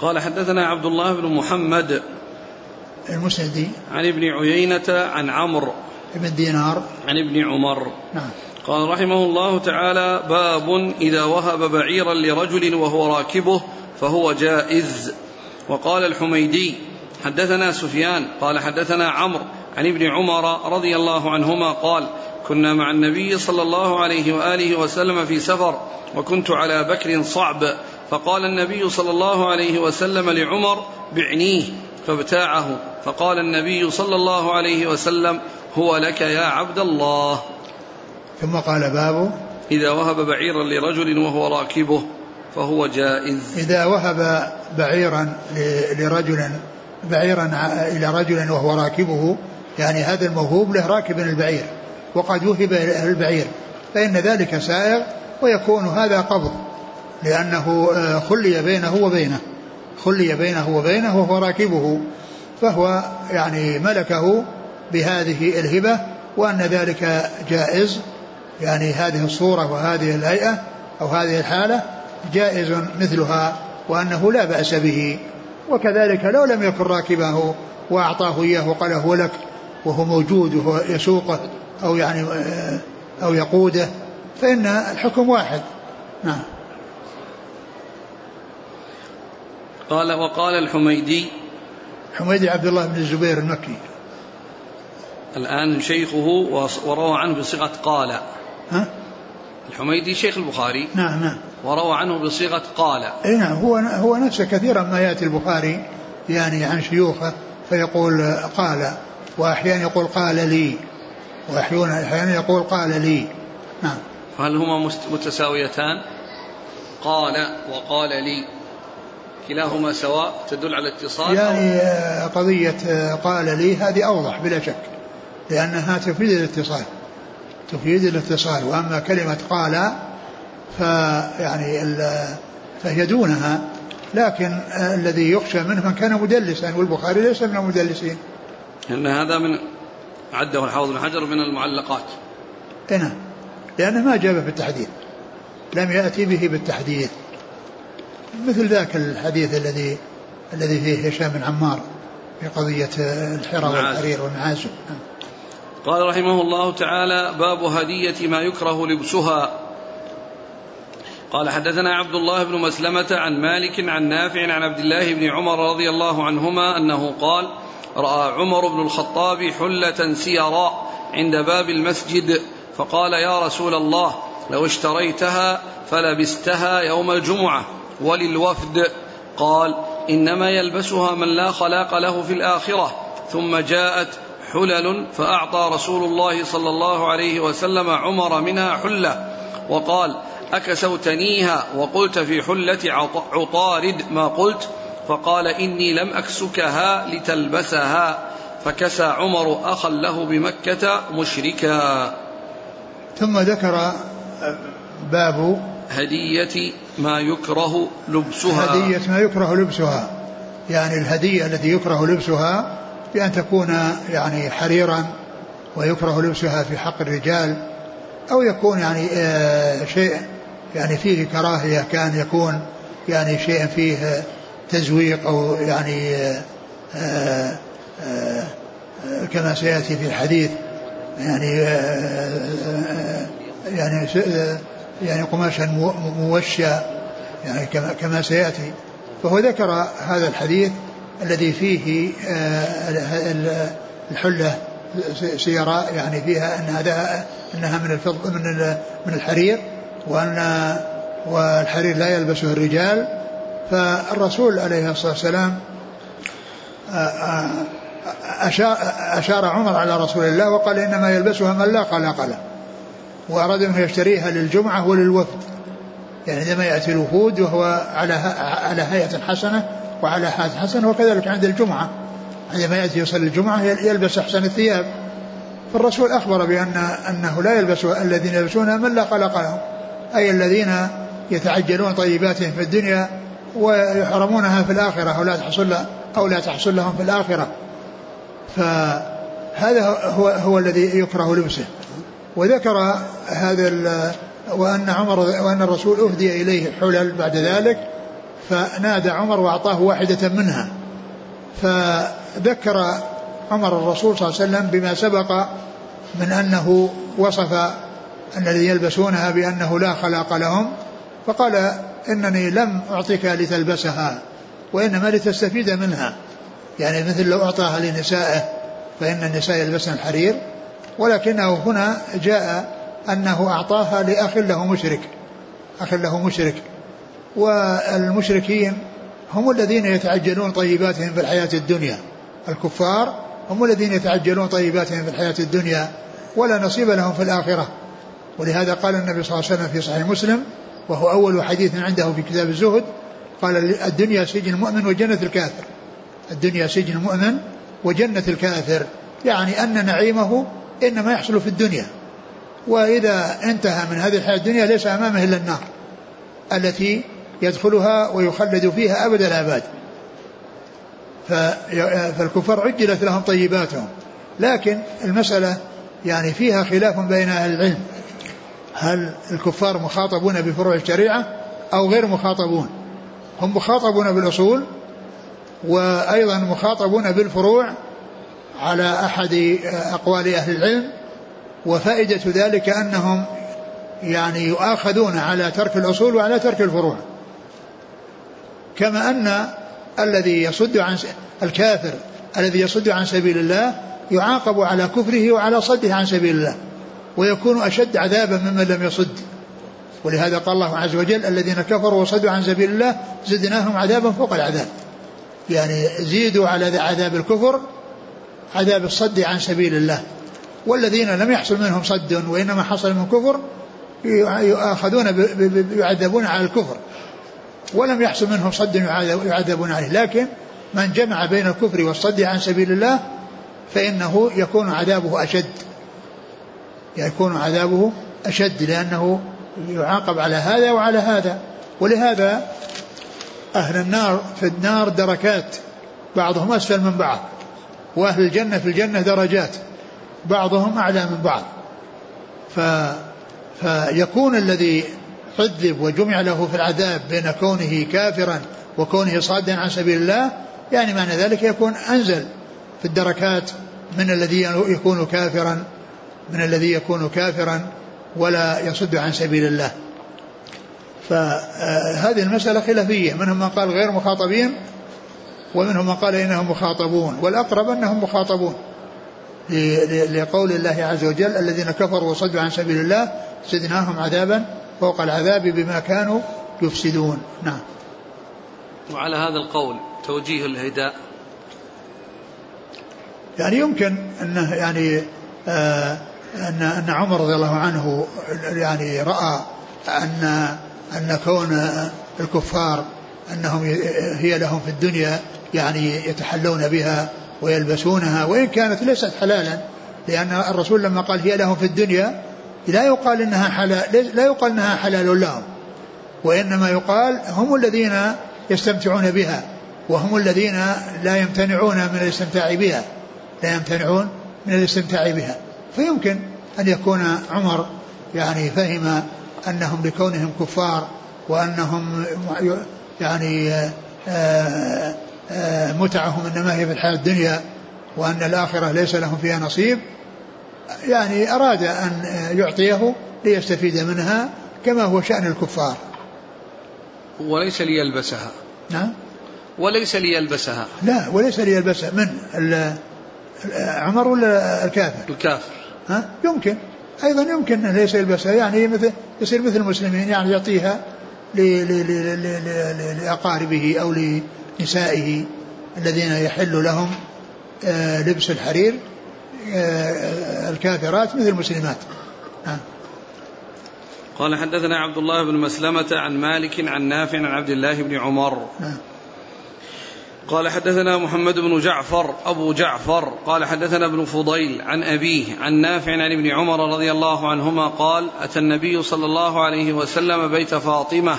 قال حدثنا عبد الله بن محمد المسندي عن ابن عيينة عن عمرو بن دينار. عن ابن عمر. نعم. قال رحمه الله تعالى باب إذا وهب بعيرا لرجل وهو راكبه فهو جائز. وقال الحميدي حدثنا سفيان قال حدثنا عمرو عن ابن عمر رضي الله عنهما قال كنا مع النبي صلى الله عليه وآله وسلم في سفر وكنت على بكر صعب فقال النبي صلى الله عليه وسلم لعمر بعنيه فابتاعه فقال النبي صلى الله عليه وسلم هو لك يا عبد الله. ثم قال باب إذا وهب بعيرا لرجل وهو راكبه فهو جائز. إذا وهب بعيرا لرجل بعيرا إلى رجل وهو راكبه يعني هذا الموهوب له راكب البعير وقد وهب البعير فإن ذلك سائغ ويكون هذا قبض لأنه خلي بينه وبينه خلي بينه وبينه وهو راكبه فهو يعني ملكه بهذه الهبة وأن ذلك جائز يعني هذه الصورة وهذه الهيئة أو هذه الحالة جائز مثلها وأنه لا بأس به وكذلك لو لم يكن راكبه وأعطاه إياه وقال هو لك وهو موجود وهو يسوقه أو يعني أو يقوده فإن الحكم واحد. نعم. قال وقال الحميدي. حميدي عبد الله بن الزبير المكي. الآن شيخه وروى عنه بصيغة قال. ها؟ الحميدي شيخ البخاري. نعم نعم. وروى عنه بصيغة قال. اي نعم هو هو نفسه كثيرا ما يأتي البخاري يعني عن شيوخه فيقول قال. وأحيانا يقول قال لي وأحيانا أحيانا يقول قال لي. نعم. فهل هما متساويتان؟ قال وقال لي. كلاهما سواء تدل على الاتصال يعني قضية قال لي هذه أوضح بلا شك لأنها تفيد الاتصال تفيد الاتصال وأما كلمة قال فيعني فهي دونها لكن الذي يخشى منه من كان مدلسا والبخاري ليس من المدلسين. لأن هذا من عده الحافظ بن حجر من المعلقات. نعم. لأنه ما جابه بالتحديث لم يأتي به بالتحديث. مثل ذاك الحديث الذي الذي فيه هشام بن عمار في قضية الحرى والحرير والمعازم قال رحمه الله تعالى باب هدية ما يكره لبسها. قال حدثنا عبد الله بن مسلمة عن مالك عن نافع عن عبد الله بن عمر رضي الله عنهما أنه قال رأى عمر بن الخطاب حلة سيرا عند باب المسجد فقال يا رسول الله لو اشتريتها فلبستها يوم الجمعة وللوفد. قال إنما يلبسها من لا خلاق له في الآخرة. ثم جاءت حلل فأعطى رسول الله صلى الله عليه وسلم عمر منها حلة وقال أكسوتنيها وقلت في حلة عطارد ما قلت؟ فقال إني لم أكسكها لتلبسها. فكسى عمر أخا له بمكة مشركا. ثم ذكر باب هدية ما يكره لبسها. هدية ما يكره لبسها. يعني الهدية التي يكره لبسها بأن تكون يعني حريرا ويكره لبسها في حق الرجال أو يكون يعني آه شيء يعني فيه كراهية كان يكون يعني شيء فيه تزويق أو يعني آه آه, آه، كما سيأتي في الحديث يعني يعني يعني قماشا موشى يعني كما سيأتي. فهو ذكر هذا الحديث الذي فيه الحلة سيراء يعني فيها أنها من الفض من من الحرير وأن والحرير لا يلبسه الرجال فالرسول عليه الصلاة والسلام أشار, أشار عمر على رسول الله وقال إنما يلبسها من لا خلاق له وأراد أنه يشتريها للجمعة وللوفد. يعني عندما يأتي الوفود وهو على على هيئة حسنة وعلى حال حسنة وكذلك عند الجمعة. عندما يأتي يصلي الجمعة يلبس أحسن الثياب. فالرسول أخبر بأن أنه لا يلبس الذين يلبسونها من لا خلق لهم أي الذين يتعجلون طيباتهم في الدنيا ويحرمونها في الآخرة أو لا تحصل أو لا تحصل لهم في الآخرة. فهذا هو هو الذي يكره لبسه وذكر هذا وأن عمر وأن الرسول أهدي إليه حلل بعد ذلك فنادى عمر وأعطاه واحدة منها. فذكر عمر الرسول صلى الله عليه وسلم بما سبق من أنه وصف الذي يلبسونها بأنه لا خلاق لهم فقال إنني لم أعطيك لتلبسها وإنما لتستفيد منها. يعني مثل لو أعطاها لنسائه فإن النساء يلبسن الحرير. ولكنه هنا جاء أنه أعطاها لأخ له مشرك أخ له مشرك. والمشركين هم الذين يتعجلون طيباتهم في الحياة الدنيا. الكفار هم الذين يتعجلون طيباتهم في الحياة الدنيا ولا نصيب لهم في الآخرة. ولهذا قال النبي صلى الله عليه وسلم في صحيح مسلم وهو أول حديث عنده في كتاب الزهد قال الدنيا سجن المؤمن وجنة الكافر. الدنيا سجن المؤمن وجنة الكافر. يعني أن نعيمه إنما يحصل في الدنيا. وإذا انتهى من هذه الحياة الدنيا ليس أمامه إلا النار التي يدخلها ويخلد فيها أبد الآباد فالكفار عجلت لهم طيباتهم. لكن المسألة يعني فيها خلاف بين أهل العلم. هل الكفار مخاطبون بفروع الشريعة أو غير مخاطبون؟ هم مخاطبون بالأصول وأيضا مخاطبون بالفروع على أحد أقوال أهل العلم وفائدة ذلك أنهم يعني يؤاخذون على ترك الأصول وعلى ترك الفروع. كما أن الذي يصد عن الكافر الذي يصد عن سبيل الله يعاقب على كفره وعلى صده عن سبيل الله. ويكون أشد عذابا ممن لم يصد. ولهذا قال الله عز وجل الذين كفروا وصدوا عن سبيل الله زدناهم عذابا فوق العذاب. يعني زيدوا على عذاب الكفر عذاب الصد عن سبيل الله. والذين لم يحصل منهم صد وإنما حصل منهم كفر يؤاخذون يعذبون على الكفر. ولم يحصل منهم صد يعذبون عليه. لكن من جمع بين الكفر والصد عن سبيل الله فإنه يكون عذابه أشد. يكون عذابه أشد لأنه يعاقب على هذا وعلى هذا. ولهذا أهل النار في النار دركات بعضهم أسفل من بعض وأهل الجنة في الجنة درجات بعضهم أعلى من بعض. ف فيكون الذي عذب وجمع له في العذاب بين كونه كافرا وكونه صادا عن سبيل الله يعني معنى ذلك يكون أنزل في الدركات من الذي يكون كافرا من الذي يكون كافرا ولا يصد عن سبيل الله. فهذه المسألة خلافية. منهم من قال غير مخاطبين ومنهم من قال إنهم مخاطبون. والأقرب أنهم مخاطبون. لقول الله عز وجل الذين كفروا وصدوا عن سبيل الله زدناهم عذابا فوق العذاب بما كانوا يفسدون. نعم. وعلى هذا القول توجيه الهداء. يعني يمكن أنه يعني آه أن أن عمر رضي الله عنه يعني رأى أن أن كون الكفار أنهم هي لهم في الدنيا يعني يتحلون بها ويلبسونها وإن كانت ليست حلالا لأن الرسول لما قال هي لهم في الدنيا لا يقال إنها حلال لا يقال إنها حلال لهم وإنما يقال هم الذين يستمتعون بها وهم الذين لا يمتنعون من الاستمتاع بها لا يمتنعون من الاستمتاع بها. فيمكن أن يكون عمر يعني فهم أنهم لكونهم كفار وأنهم يعني آه، آه، متعهم إنما هي في الحياة الدنيا وأن الآخرة ليس لهم فيها نصيب يعني أراد أن يعطيه ليستفيد منها كما هو شأن الكفار. وليس ليلبسها. نعم. وليس ليلبسها. لا وليس ليلبسها. من؟ عمر ولا الكافر؟ الكافر. ها؟ يمكن. أيضا يمكن أن ليس يلبسها يعني مثل يصير مثل المسلمين يعني يعطيها لأقاربه أو لنسائه الذين يحل لهم آه، لبس الحرير آه، الكافرات مثل المسلمات. قال حدثنا عبد الله بن مسلمة عن مالك عن نافع عن عبد الله بن عمر. نعم. قال حدثنا محمد بن جعفر أبو جعفر. قال حدثنا ابن فضيل عن أبيه عن نافع عن ابن عمر رضي الله عنهما قال أتى النبي صلى الله عليه وسلم بيت فاطمة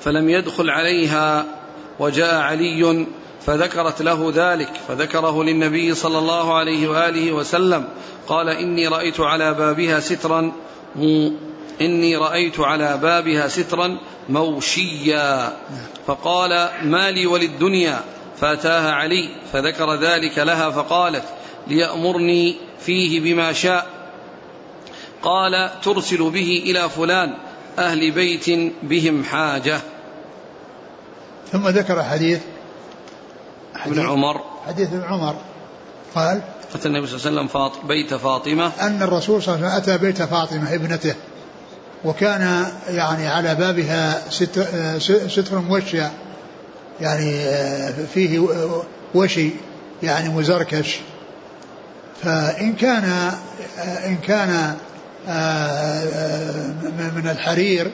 فلم يدخل عليها وجاء علي فذكرت له ذلك فذكره للنبي صلى الله عليه وآله وسلم. قال إني رأيت على بابها سترا إني رأيت على بابها سترا موشيا. فقال ما لي وللدنيا؟ فأتاها علي فذكر ذلك لها فقالت ليأمرني فيه بما شاء. قال ترسل به إلى فلان أهل بيت بهم حاجة. ثم ذكر حديث, حديث ابن عمر. حديث ابن عمر. قال أتى النبي صلى الله عليه وسلم فاط بيت فاطمة. أن الرسول صلى الله عليه وسلم أتى بيت فاطمة ابنته. وكان يعني على بابها ستر, ستر موشى يعني فيه وشي يعني مزركش. فإن كان إن كان من الحرير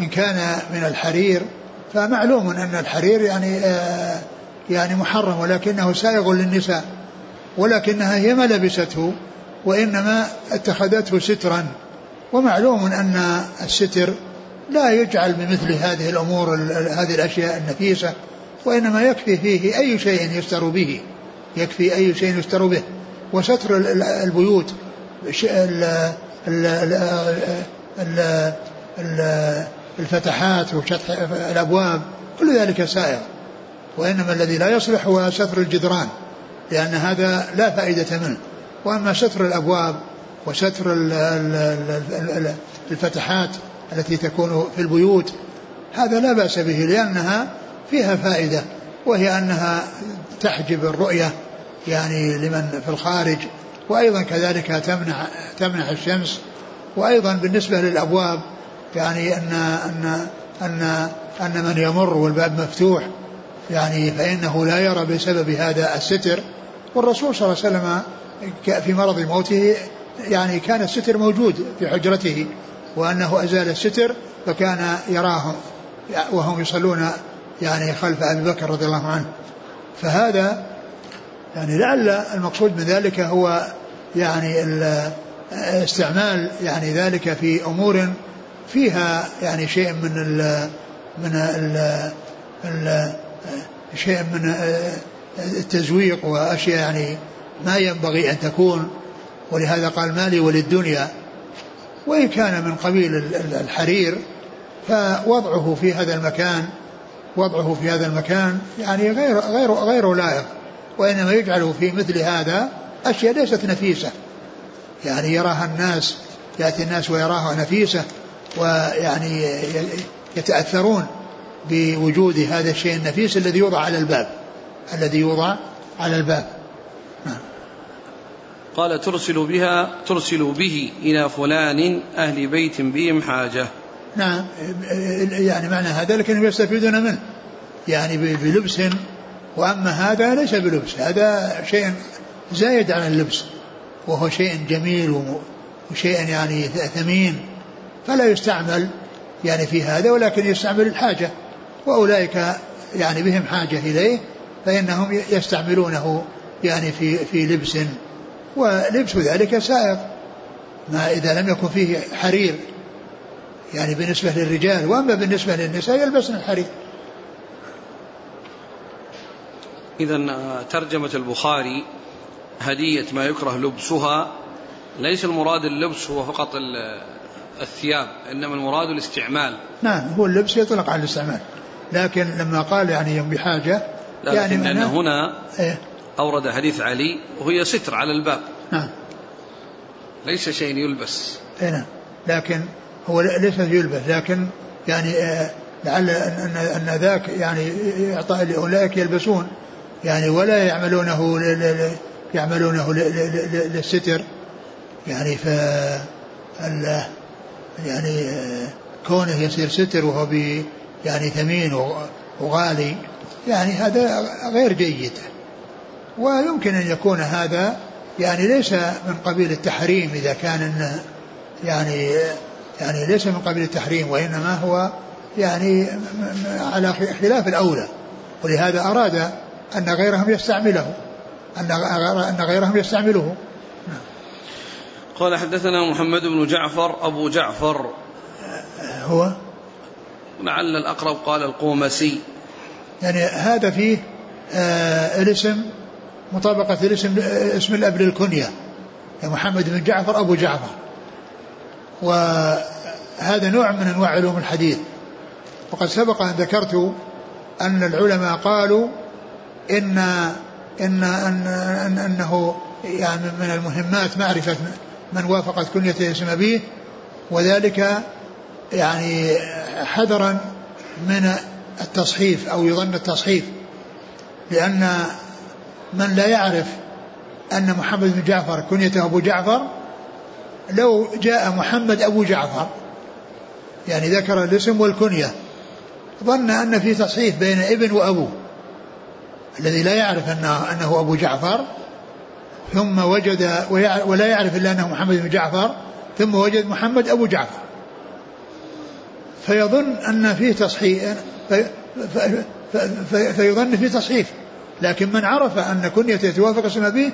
إن كان من الحرير فمعلوم أن الحرير يعني يعني محرم ولكنه سائغ للنساء ولكنها هي ما لبسته وإنما اتخذته سترا. ومعلوم أن الستر لا يجعل بمثل هذه الأمور هذه الأشياء النفيسة وإنما يكفي فيه أي شيء يستر به يكفي أي شيء يستر به. وستر البيوت الفتحات وشطح الأبواب كل ذلك سائر. وإنما الذي لا يصلح هو ستر الجدران لأن هذا لا فائدة منه. وأما ستر الأبواب وستر الفتحات التي تكون في البيوت. هذا لا بأس به لأنها فيها فائدة وهي أنها تحجب الرؤية يعني لمن في الخارج. وأيضا كذلك تمنع تمنع الشمس. وأيضا بالنسبة للأبواب يعني أن أن أن أن من يمر والباب مفتوح يعني فإنه لا يرى بسبب هذا الستر. والرسول صلى الله عليه وسلم في مرض موته يعني كان الستر موجود في حجرته وأنه أزال الستر فكان يراهم وهم يصلون يعني خلف أبي بكر رضي الله عنه. فهذا يعني لعل المقصود من ذلك هو يعني استعمال يعني ذلك في أمور فيها يعني شيء من ال من ال ال شيء من التزويق وأشياء يعني ما ينبغي أن تكون. ولهذا قال مالي وللدنيا. وإن كان من قبيل الحرير فوضعه في هذا المكان وضعه في هذا المكان يعني غير غير غير لائق. وإنما يجعل في مثل هذا أشياء ليست نفيسة. يعني يراها الناس يأتي الناس ويراها نفيسة ويعني يتأثرون بوجود هذا الشيء النفيس الذي يوضع على الباب. الذي يوضع على الباب. نعم. قال ترسل بها ترسل به إلى فلان أهل بيت بهم حاجة. نعم يعني معنى هذا لكنهم يستفيدون منه. يعني بلبس. وأما هذا ليس بلبس هذا شيء زايد على اللبس. وهو شيء جميل وشيء يعني ثمين. فلا يستعمل يعني في هذا ولكن يستعمل الحاجة. وأولئك يعني بهم حاجة إليه فإنهم يستعملونه يعني في في لبس. ولبس ذلك سائغ ما إذا لم يكن فيه حرير يعني بالنسبة للرجال وأما بالنسبة للنساء يلبسن الحرير. إذا آه، ترجمة البخاري هدية ما يكره لبسها. ليس المراد اللبس هو فقط الثياب إنما المراد الاستعمال. نعم هو اللبس يطلق على الاستعمال. لكن لما قال يعني يوم بحاجة لا يعني لكن لأن هنا إيه؟ أورد حديث علي وهي ستر على الباب. نعم. ليس شيء يلبس. اي نعم. لكن هو ليس يلبس لكن يعني آه، لعل ان ان ذاك يعني يعطى لأولئك يلبسون. يعني ولا يعملونه يعملونه للستر. يعني ف يعني آه، كونه يصير ستر وهو يعني ثمين وغالي يعني هذا غير جيد. ويمكن أن يكون هذا يعني ليس من قبيل التحريم إذا كان يعني يعني ليس من قبيل التحريم وإنما هو يعني على خلاف الأولى. ولهذا أراد أن غيرهم يستعمله. أن أن غيرهم يستعمله. قال حدثنا محمد بن جعفر أبو جعفر. هو؟ لعل الأقرب قال القومسي. يعني هذا فيه آه الاسم مطابقة الاسم اسم الأب للكنية. محمد بن جعفر أبو جعفر. وهذا نوع من أنواع علوم الحديث. وقد سبق أن ذكرت أن العلماء قالوا إن إن أن أن أنه يعني من المهمات معرفة من وافقت كنيته اسم أبيه وذلك يعني حذرا من التصحيف أو يظن التصحيف لأن من لا يعرف أن محمد بن جعفر كنيته أبو جعفر لو جاء محمد أبو جعفر يعني ذكر الاسم والكنية ظن أن في تصحيف بين ابن وأبو الذي لا يعرف أنه, أنه أبو جعفر ثم وجد ولا يعرف إلا أنه محمد بن جعفر ثم وجد محمد أبو جعفر. فيظن أن فيه تصحيح في في فيظن فيه تصحيح. لكن من عرف أن كنيته توافق اسم أبيه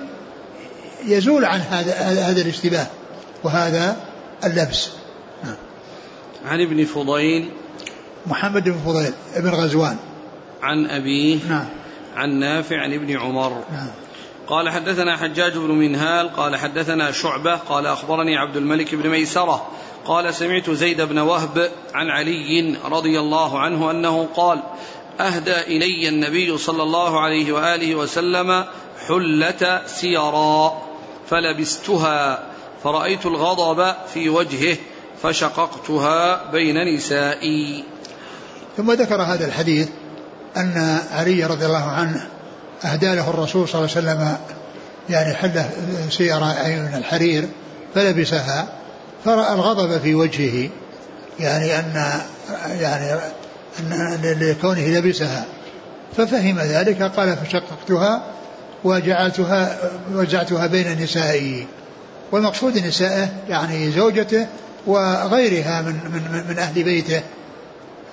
يزول عن هذا هذا الاشتباه وهذا اللبس. نعم. عن ابن فضيل. محمد بن فضيل ابن غزوان. عن أبيه. نعم. عن نافع عن ابن عمر. نعم. قال حدثنا حجاج بن منهال قال حدثنا شعبة قال أخبرني عبد الملك بن ميسرة قال سمعت زيد بن وهب عن علي رضي الله عنه أنه قال أهدى إلي النبي صلى الله عليه وآله وسلم حلة سيرا فلبستها فرأيت الغضب في وجهه فشققتها بين نسائي. ثم ذكر هذا الحديث أن علي رضي الله عنه أهدى له الرسول صلى الله عليه وسلم يعني حلة سيارة من الحرير فلبسها فرأى الغضب في وجهه يعني أن يعني لكونه لبسها ففهم ذلك قال فشققتها وجعلتها وزعتها بين نسائي. والمقصود نسائه يعني زوجته وغيرها من من من أهل بيته.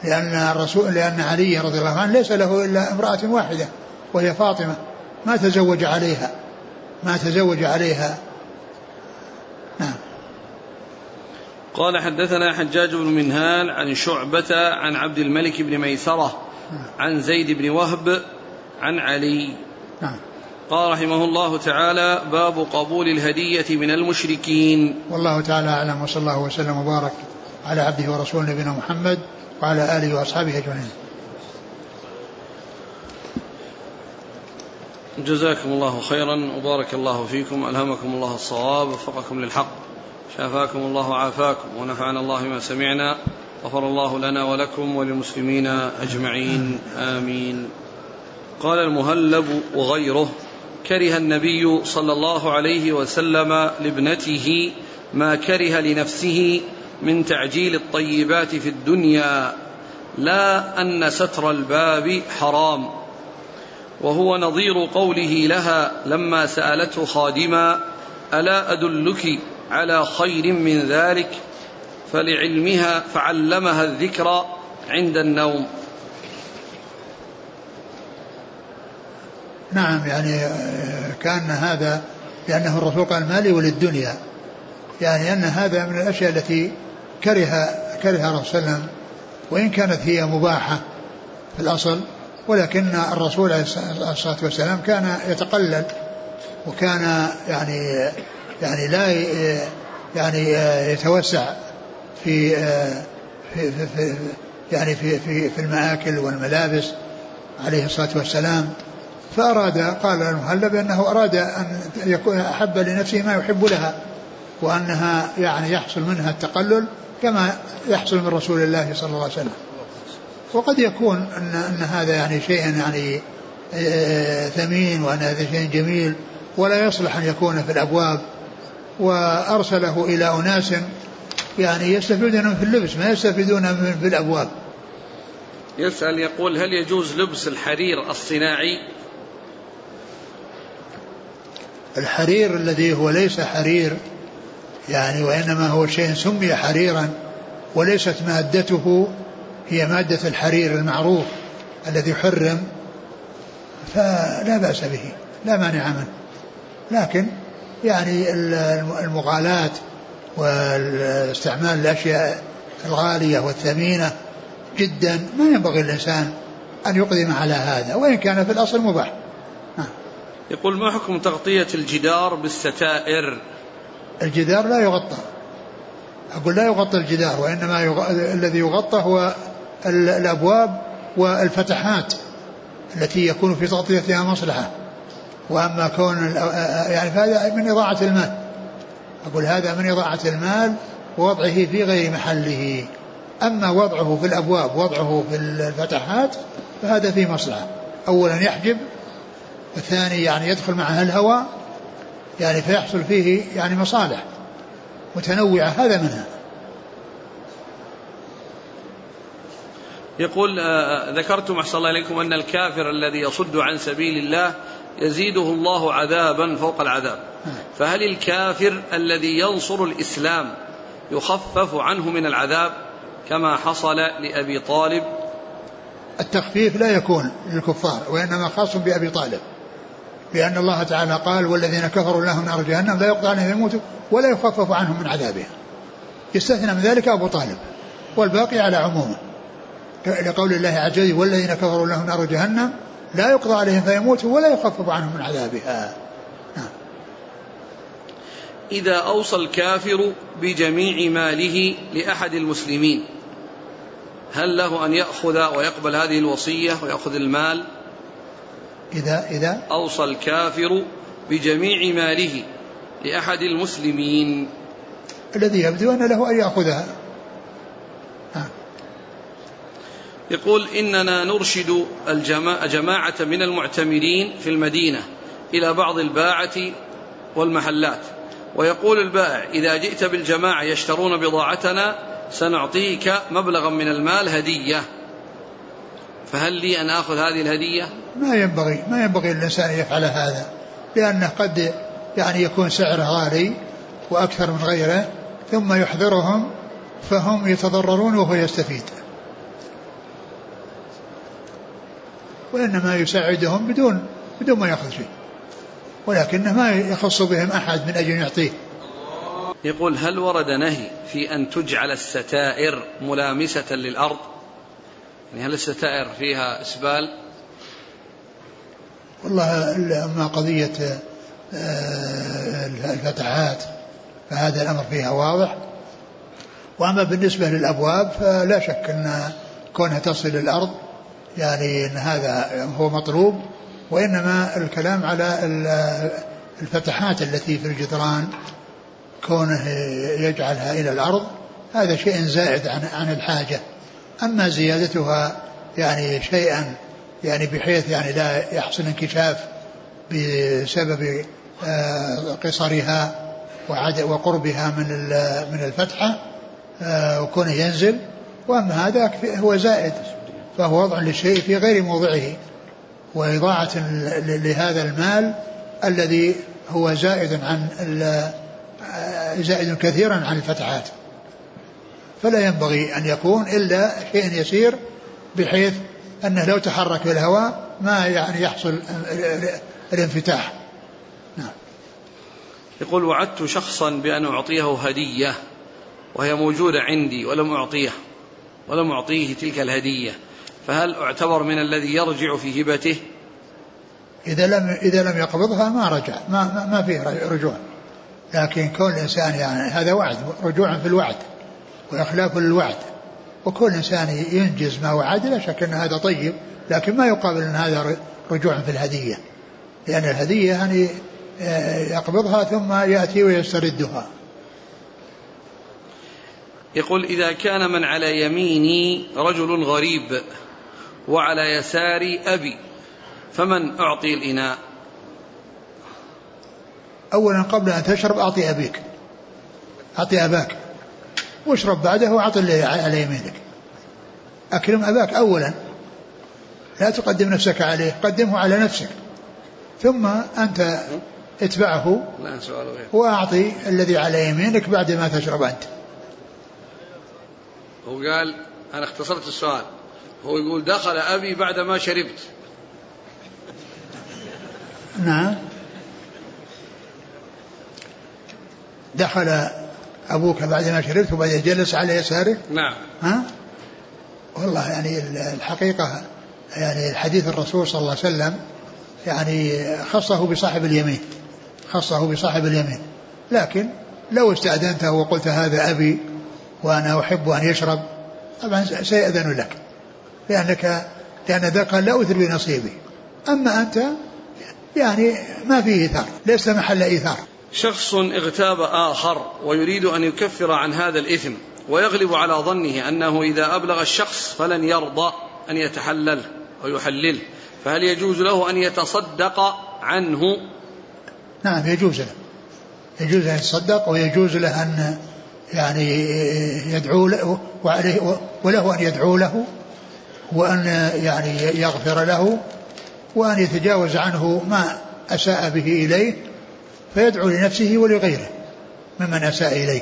لأن الرسول لأن علي رضي الله عنه ليس له إلا امرأة واحدة وهي فاطمة. ما تزوج عليها. ما تزوج عليها. نعم. قال حدثنا حجاج بن منهال عن شعبة عن عبد الملك بن ميسرة عن زيد بن وهب عن علي. نعم. قال رحمه الله تعالى باب قبول الهدية من المشركين. والله تعالى أعلم وصلى الله وسلم وبارك على عبده ورسوله نبينا محمد وعلى آله وأصحابه أجمعين. جزاكم الله خيرا وبارك الله فيكم ألهمكم الله الصواب وفقكم للحق. شافاكم الله وعافاكم ونفعنا الله ما سمعنا غفر الله لنا ولكم وللمسلمين أجمعين آمين. قال المهلب وغيره كره النبي صلى الله عليه وسلم لابنته ما كره لنفسه من تعجيل الطيبات في الدنيا لا أن ستر الباب حرام. وهو نظير قوله لها لما سألته خادما ألا أدلك على خير من ذلك فلعلمها فعلمها الذكر عند النوم. نعم يعني كان هذا لأنه الرسول قال مالي وللدنيا. يعني أن هذا من الأشياء التي كره كره الرسول صلى الله عليه وسلم وإن كانت هي مباحة في الأصل ولكن الرسول عليه الصلاة والسلام كان يتقلل وكان يعني يعني لا يعني يتوسع في في, في, في يعني في في في المآكل والملابس عليه الصلاة والسلام. فأراد قال المهلب أنه أراد أن يكون أحب لنفسه ما يحب لها وأنها يعني يحصل منها التقلل كما يحصل من رسول الله صلى الله عليه وسلم. وقد يكون أن, أن هذا يعني شيء يعني آه، ثمين وأن هذا شيء جميل ولا يصلح أن يكون في الأبواب وأرسله إلى أناس يعني يستفيدون في اللبس ما يستفيدون من في الأبواب. يسأل يقول هل يجوز لبس الحرير الصناعي؟ الحرير الذي هو ليس حرير يعني وإنما هو شيء سمي حريرا وليست مادته هي مادة الحرير المعروف الذي حرم فلا بأس به لا مانع منه. لكن يعني المغالاة واستعمال الأشياء الغالية والثمينة جدا. ما ينبغي الإنسان أن يقدم على هذا وإن كان في الأصل مباح. يقول ما حكم تغطية الجدار بالستائر؟ الجدار لا يغطى. أقول لا يغطى الجدار وإنما يغ... الذي يغطى هو الأبواب والفتحات التي يكون في تغطيتها مصلحة. وأما كون يعني فهذا من إضاعة المال. أقول هذا من إضاعة المال ووضعه في غير محله. أما وضعه في الأبواب وضعه في الفتحات فهذا فيه مصلحة. أولا يحجب الثاني يعني يدخل معها الهواء يعني فيحصل فيه يعني مصالح متنوعة. هذا منها. يقول آه، ذكرتم أحسن الله إليكم أن الكافر الذي يصد عن سبيل الله يزيده الله عذابا فوق العذاب. فهل الكافر الذي ينصر الإسلام يخفف عنه من العذاب كما حصل لأبي طالب؟ التخفيف لا يكون للكفار وإنما خاص بأبي طالب. لأن الله تعالى قال والذين كفروا لهم نار جهنم لا يقطع عنهم يموتوا ولا يخفف عنهم من عذابها يستثنى من ذلك أبو طالب والباقي على عمومه. لقول الله عز وجل والذين كفروا لهم نار جهنم لا يقضى عليهم فيموتوا ولا يخفف عنهم من عذابها. نعم. إذا أوصى الكافر بجميع ماله لأحد المسلمين هل له أن يأخذ ويقبل هذه الوصية ويأخذ المال؟ إذا إذا؟ أوصى الكافر بجميع ماله لأحد المسلمين. الذي يبدو أن له أن يأخذها. يقول إننا نرشد الجماعة من المعتمرين في المدينة إلى بعض الباعة والمحلات. ويقول البائع إذا جئت بالجماعة يشترون بضاعتنا سنعطيك مبلغا من المال هدية. فهل لي أن آخذ هذه الهدية؟ ما ينبغي ما ينبغي الإنسان يفعل هذا لأنه قد يعني يكون سعره غالي وأكثر من غيره ثم يحضرهم فهم يتضررون وهو يستفيد. وإنما يساعدهم بدون بدون ما يأخذ شيء. ولكنه ما يخص بهم أحد من أجل يعطيه. يقول هل ورد نهي في أن تجعل الستائر ملامسة للأرض؟ يعني هل الستائر فيها إسبال؟ والله أما قضية آه، الفتحات فهذا الأمر فيها واضح. وأما بالنسبة للأبواب فلا شك أن كونها تصل الأرض يعني أن هذا هو مطلوب وإنما الكلام على الفتحات التي في الجدران كونه يجعلها إلى الأرض هذا شيء زائد عن عن الحاجة. أما زيادتها يعني شيئا يعني بحيث يعني لا يحصل انكشاف بسبب آه، قصرها وقربها من من الفتحة آه، وكونه ينزل. وأما هذا هو زائد. فهو وضع للشيء في غير موضعه وإضاعة لهذا المال الذي هو زائد عن زائد كثيرا عن الفتحات. فلا ينبغي أن يكون إلا شيء يسير بحيث أنه لو تحرك في الهواء ما يعني يحصل الانفتاح. نعم. يقول وعدت شخصا بأن أعطيه هدية وهي موجودة عندي ولم أعطيه ولم أعطيه تلك الهدية. فهل أعتبر من الذي يرجع في هبته؟ إذا لم إذا لم يقبضها ما رجع ما ما فيه رجوع. لكن كون الإنسان يعني هذا وعد رجوع في الوعد وإخلاف للوعد وكل إنسان ينجز ما وعد لا شك أن هذا طيب لكن ما يقابل أن هذا رجوع في الهدية. لأن الهدية يعني آه، يقبضها ثم يأتي ويستردها. يقول إذا كان من على يميني رجل غريب. وعلى يساري أبي فمن أعطي الإناء؟ أولا قبل أن تشرب أعطي أبيك. أعطي أباك. واشرب بعده وأعطي اللي على يمينك. أكرم أباك أولا. لا تقدم نفسك عليه قدمه على نفسك. ثم أنت اتبعه وأعطي الذي على يمينك بعد ما تشرب أنت. هو قال أنا اختصرت السؤال. هو يقول دخل أبي بعد ما شربت. نعم. دخل أبوك بعد ما شربت وبعدين جلس على يسارك نعم. ها؟ والله يعني الحقيقة يعني الحديث الرسول صلى الله عليه وسلم يعني خصه بصاحب اليمين خصه بصاحب اليمين. لكن لو استأذنته وقلت هذا أبي وأنا أحب أن يشرب طبعا سيأذن لك. لأنك لأن ذا قال لا أثر بنصيبي. أما أنت يعني ما فيه إيثار ليس محل إيثار. شخص اغتاب آخر ويريد أن يكفر عن هذا الإثم ويغلب على ظنه أنه إذا أبلغ الشخص فلن يرضى أن يتحلل أو يحلله فهل يجوز له أن يتصدق عنه؟ نعم يجوز له. يجوز أن يتصدق ويجوز له أن يعني يدعو له وعليه وله أن يدعو له وأن يعني يغفر له وأن يتجاوز عنه ما أساء به إليه فيدعو لنفسه ولغيره ممن أساء إليه.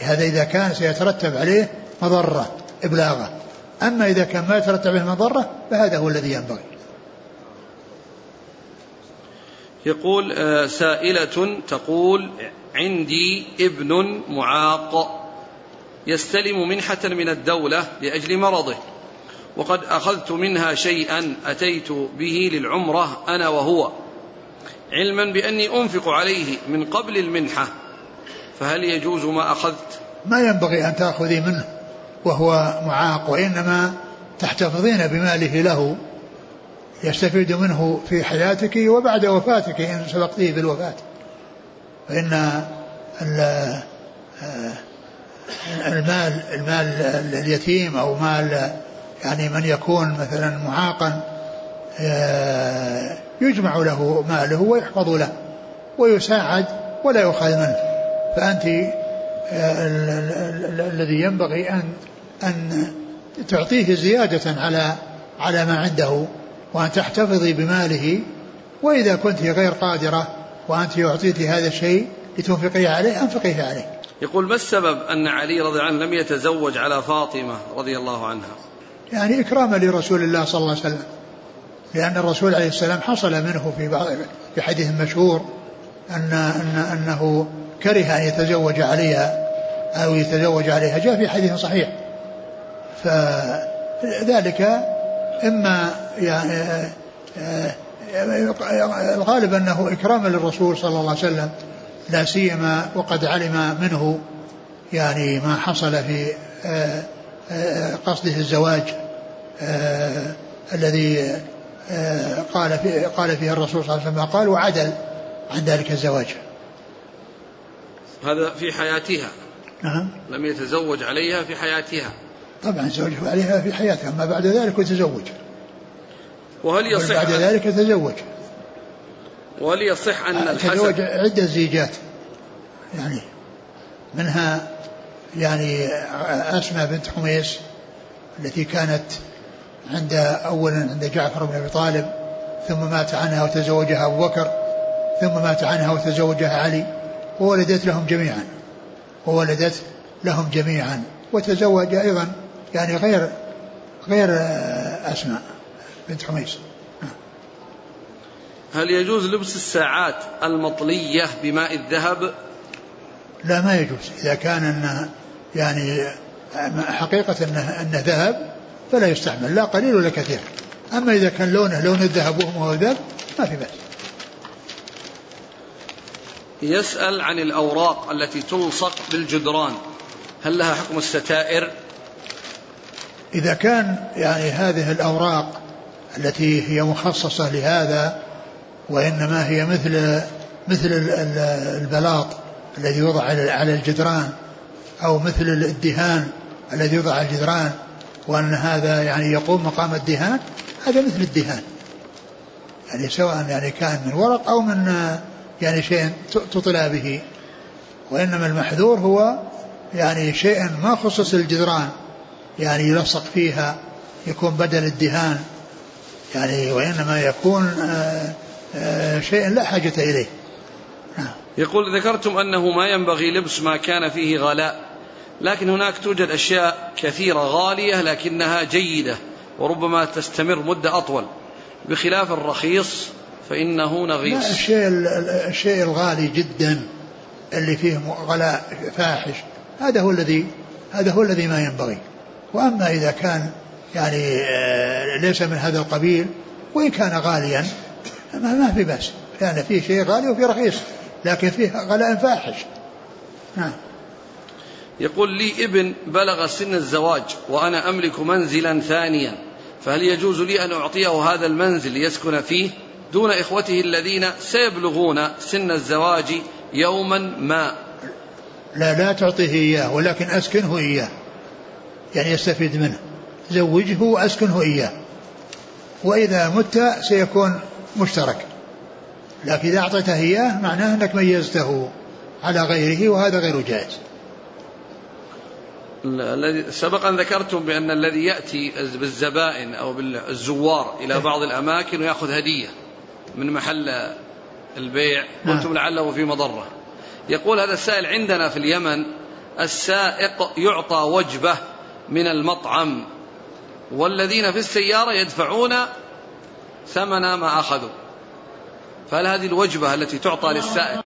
هذا إذا كان سيترتب عليه مضرة إبلاغه أما إذا كان ما يترتب عليه مضرة فهذا هو الذي ينبغي. يقول آه، سائلة تقول عندي ابن معاق يستلم منحة من الدولة لأجل مرضه. وقد أخذت منها شيئا أتيت به للعمرة أنا وهو علما بأني أنفق عليه من قبل المنحة فهل يجوز ما أخذت؟ ما ينبغي أن تأخذي منه وهو معاق وإنما تحتفظين بماله له يستفيد منه في حياتك وبعد وفاتك إن سبقتيه بالوفاة. فإن المال المال اليتيم أو مال يعني من يكون مثلا معاقا آه، يجمع له ماله ويحفظ له ويساعد ولا يؤخذ منه. فأنت آه، الذي ينبغي أن أن تعطيه زيادة على على ما عنده وأن تحتفظي بماله وإذا كنت غير قادرة وأنت أعطيت هذا الشيء لتنفقيه عليه أنفقيه عليه. يقول ما السبب أن علي رضي الله عنه لم يتزوج على فاطمة رضي الله عنها؟ يعني إكراما لرسول الله صلى الله عليه وسلم. لأن الرسول عليه السلام حصل منه في بعض في حديث مشهور أن أن أنه كره أن يتزوج عليها أو يتزوج عليها. جاء في حديث صحيح. فذلك إما يعني الغالب أنه إكراما للرسول صلى الله عليه وسلم لا سيما وقد علم منه يعني ما حصل في آه، قصده الزواج آه، الذي قال فيه قال فيه الرسول صلى الله عليه وسلم قال وعدل عن ذلك الزواج. هذا في حياتها. نعم. لم يتزوج عليها في حياتها. طبعا تزوج عليها في حياتها أما بعد ذلك يتزوج. وهل يصح بعد ذلك تزوج. وهل يصح أن الحسن تزوج عدة زيجات يعني منها يعني أسماء بنت حميس التي كانت عند أولا عند جعفر بن أبي طالب ثم مات عنها وتزوجها أبو بكر ثم مات عنها وتزوجها علي وولدت لهم جميعا وولدت لهم جميعا وتزوج أيضا يعني غير غير أسماء بنت حميس. هل يجوز لبس الساعات المطلية بماء الذهب؟ لا ما يجوز. إذا كان أنه يعني حقيقة أنه, أنه ذهب فلا يستعمل لا قليل ولا كثير. أما إذا كان لونه لون الذهب وهو هو الذهب ما في بأس. يسأل عن الأوراق التي تلصق بالجدران. هل لها حكم الستائر؟ إذا كان يعني هذه الأوراق التي هي مخصصة لهذا وإنما هي مثل مثل البلاط الذي يوضع على الجدران أو مثل الدهان الذي يوضع على الجدران وأن هذا يعني يقوم مقام الدهان هذا مثل الدهان. يعني سواء يعني كان من ورق أو من يعني شيء تطلى به. وإنما المحذور هو يعني شيء ما خصص الجدران يعني يلصق فيها يكون بدل الدهان. يعني وإنما يكون آه، آه، شيء لا حاجة إليه. نعم. يقول ذكرتم أنه ما ينبغي لبس ما كان فيه غلاء. لكن هناك توجد أشياء كثيرة غالية لكنها جيدة وربما تستمر مدة أطول. بخلاف الرخيص فإنه نغيص. لا الشيء, الشيء الغالي جدا اللي فيه غلاء فاحش هذا هو الذي هذا هو الذي ما ينبغي. وأما إذا كان يعني آه، ليس من هذا القبيل وإن كان غاليا ما, ما في بأس. يعني فيه شيء غالي وفيه رخيص لكن فيه غلاء فاحش. نعم. يقول لي ابن بلغ سن الزواج وأنا أملك منزلا ثانيا فهل يجوز لي أن أعطيه هذا المنزل ليسكن فيه؟ دون إخوته الذين سيبلغون سن الزواج يوما ما. لا لا تعطيه إياه ولكن أسكنه إياه يعني يستفيد منه. زوجه وأسكنه إياه. وإذا مت سيكون مشترك. لكن إذا أعطيته إياه معناه أنك ميزته على غيره وهذا غير جائز. الذي سبق أن ذكرتم بأن الذي يأتي بالزبائن أو بالزوار إلى إيه. بعض الأماكن ويأخذ هدية من محل البيع نعم. قلتم لعله في مضرة يقول هذا السائل عندنا في اليمن السائق يعطى وجبة من المطعم والذين في السيارة يدفعون ثمن ما أخذوا فهل هذه الوجبة التي تعطى للسائق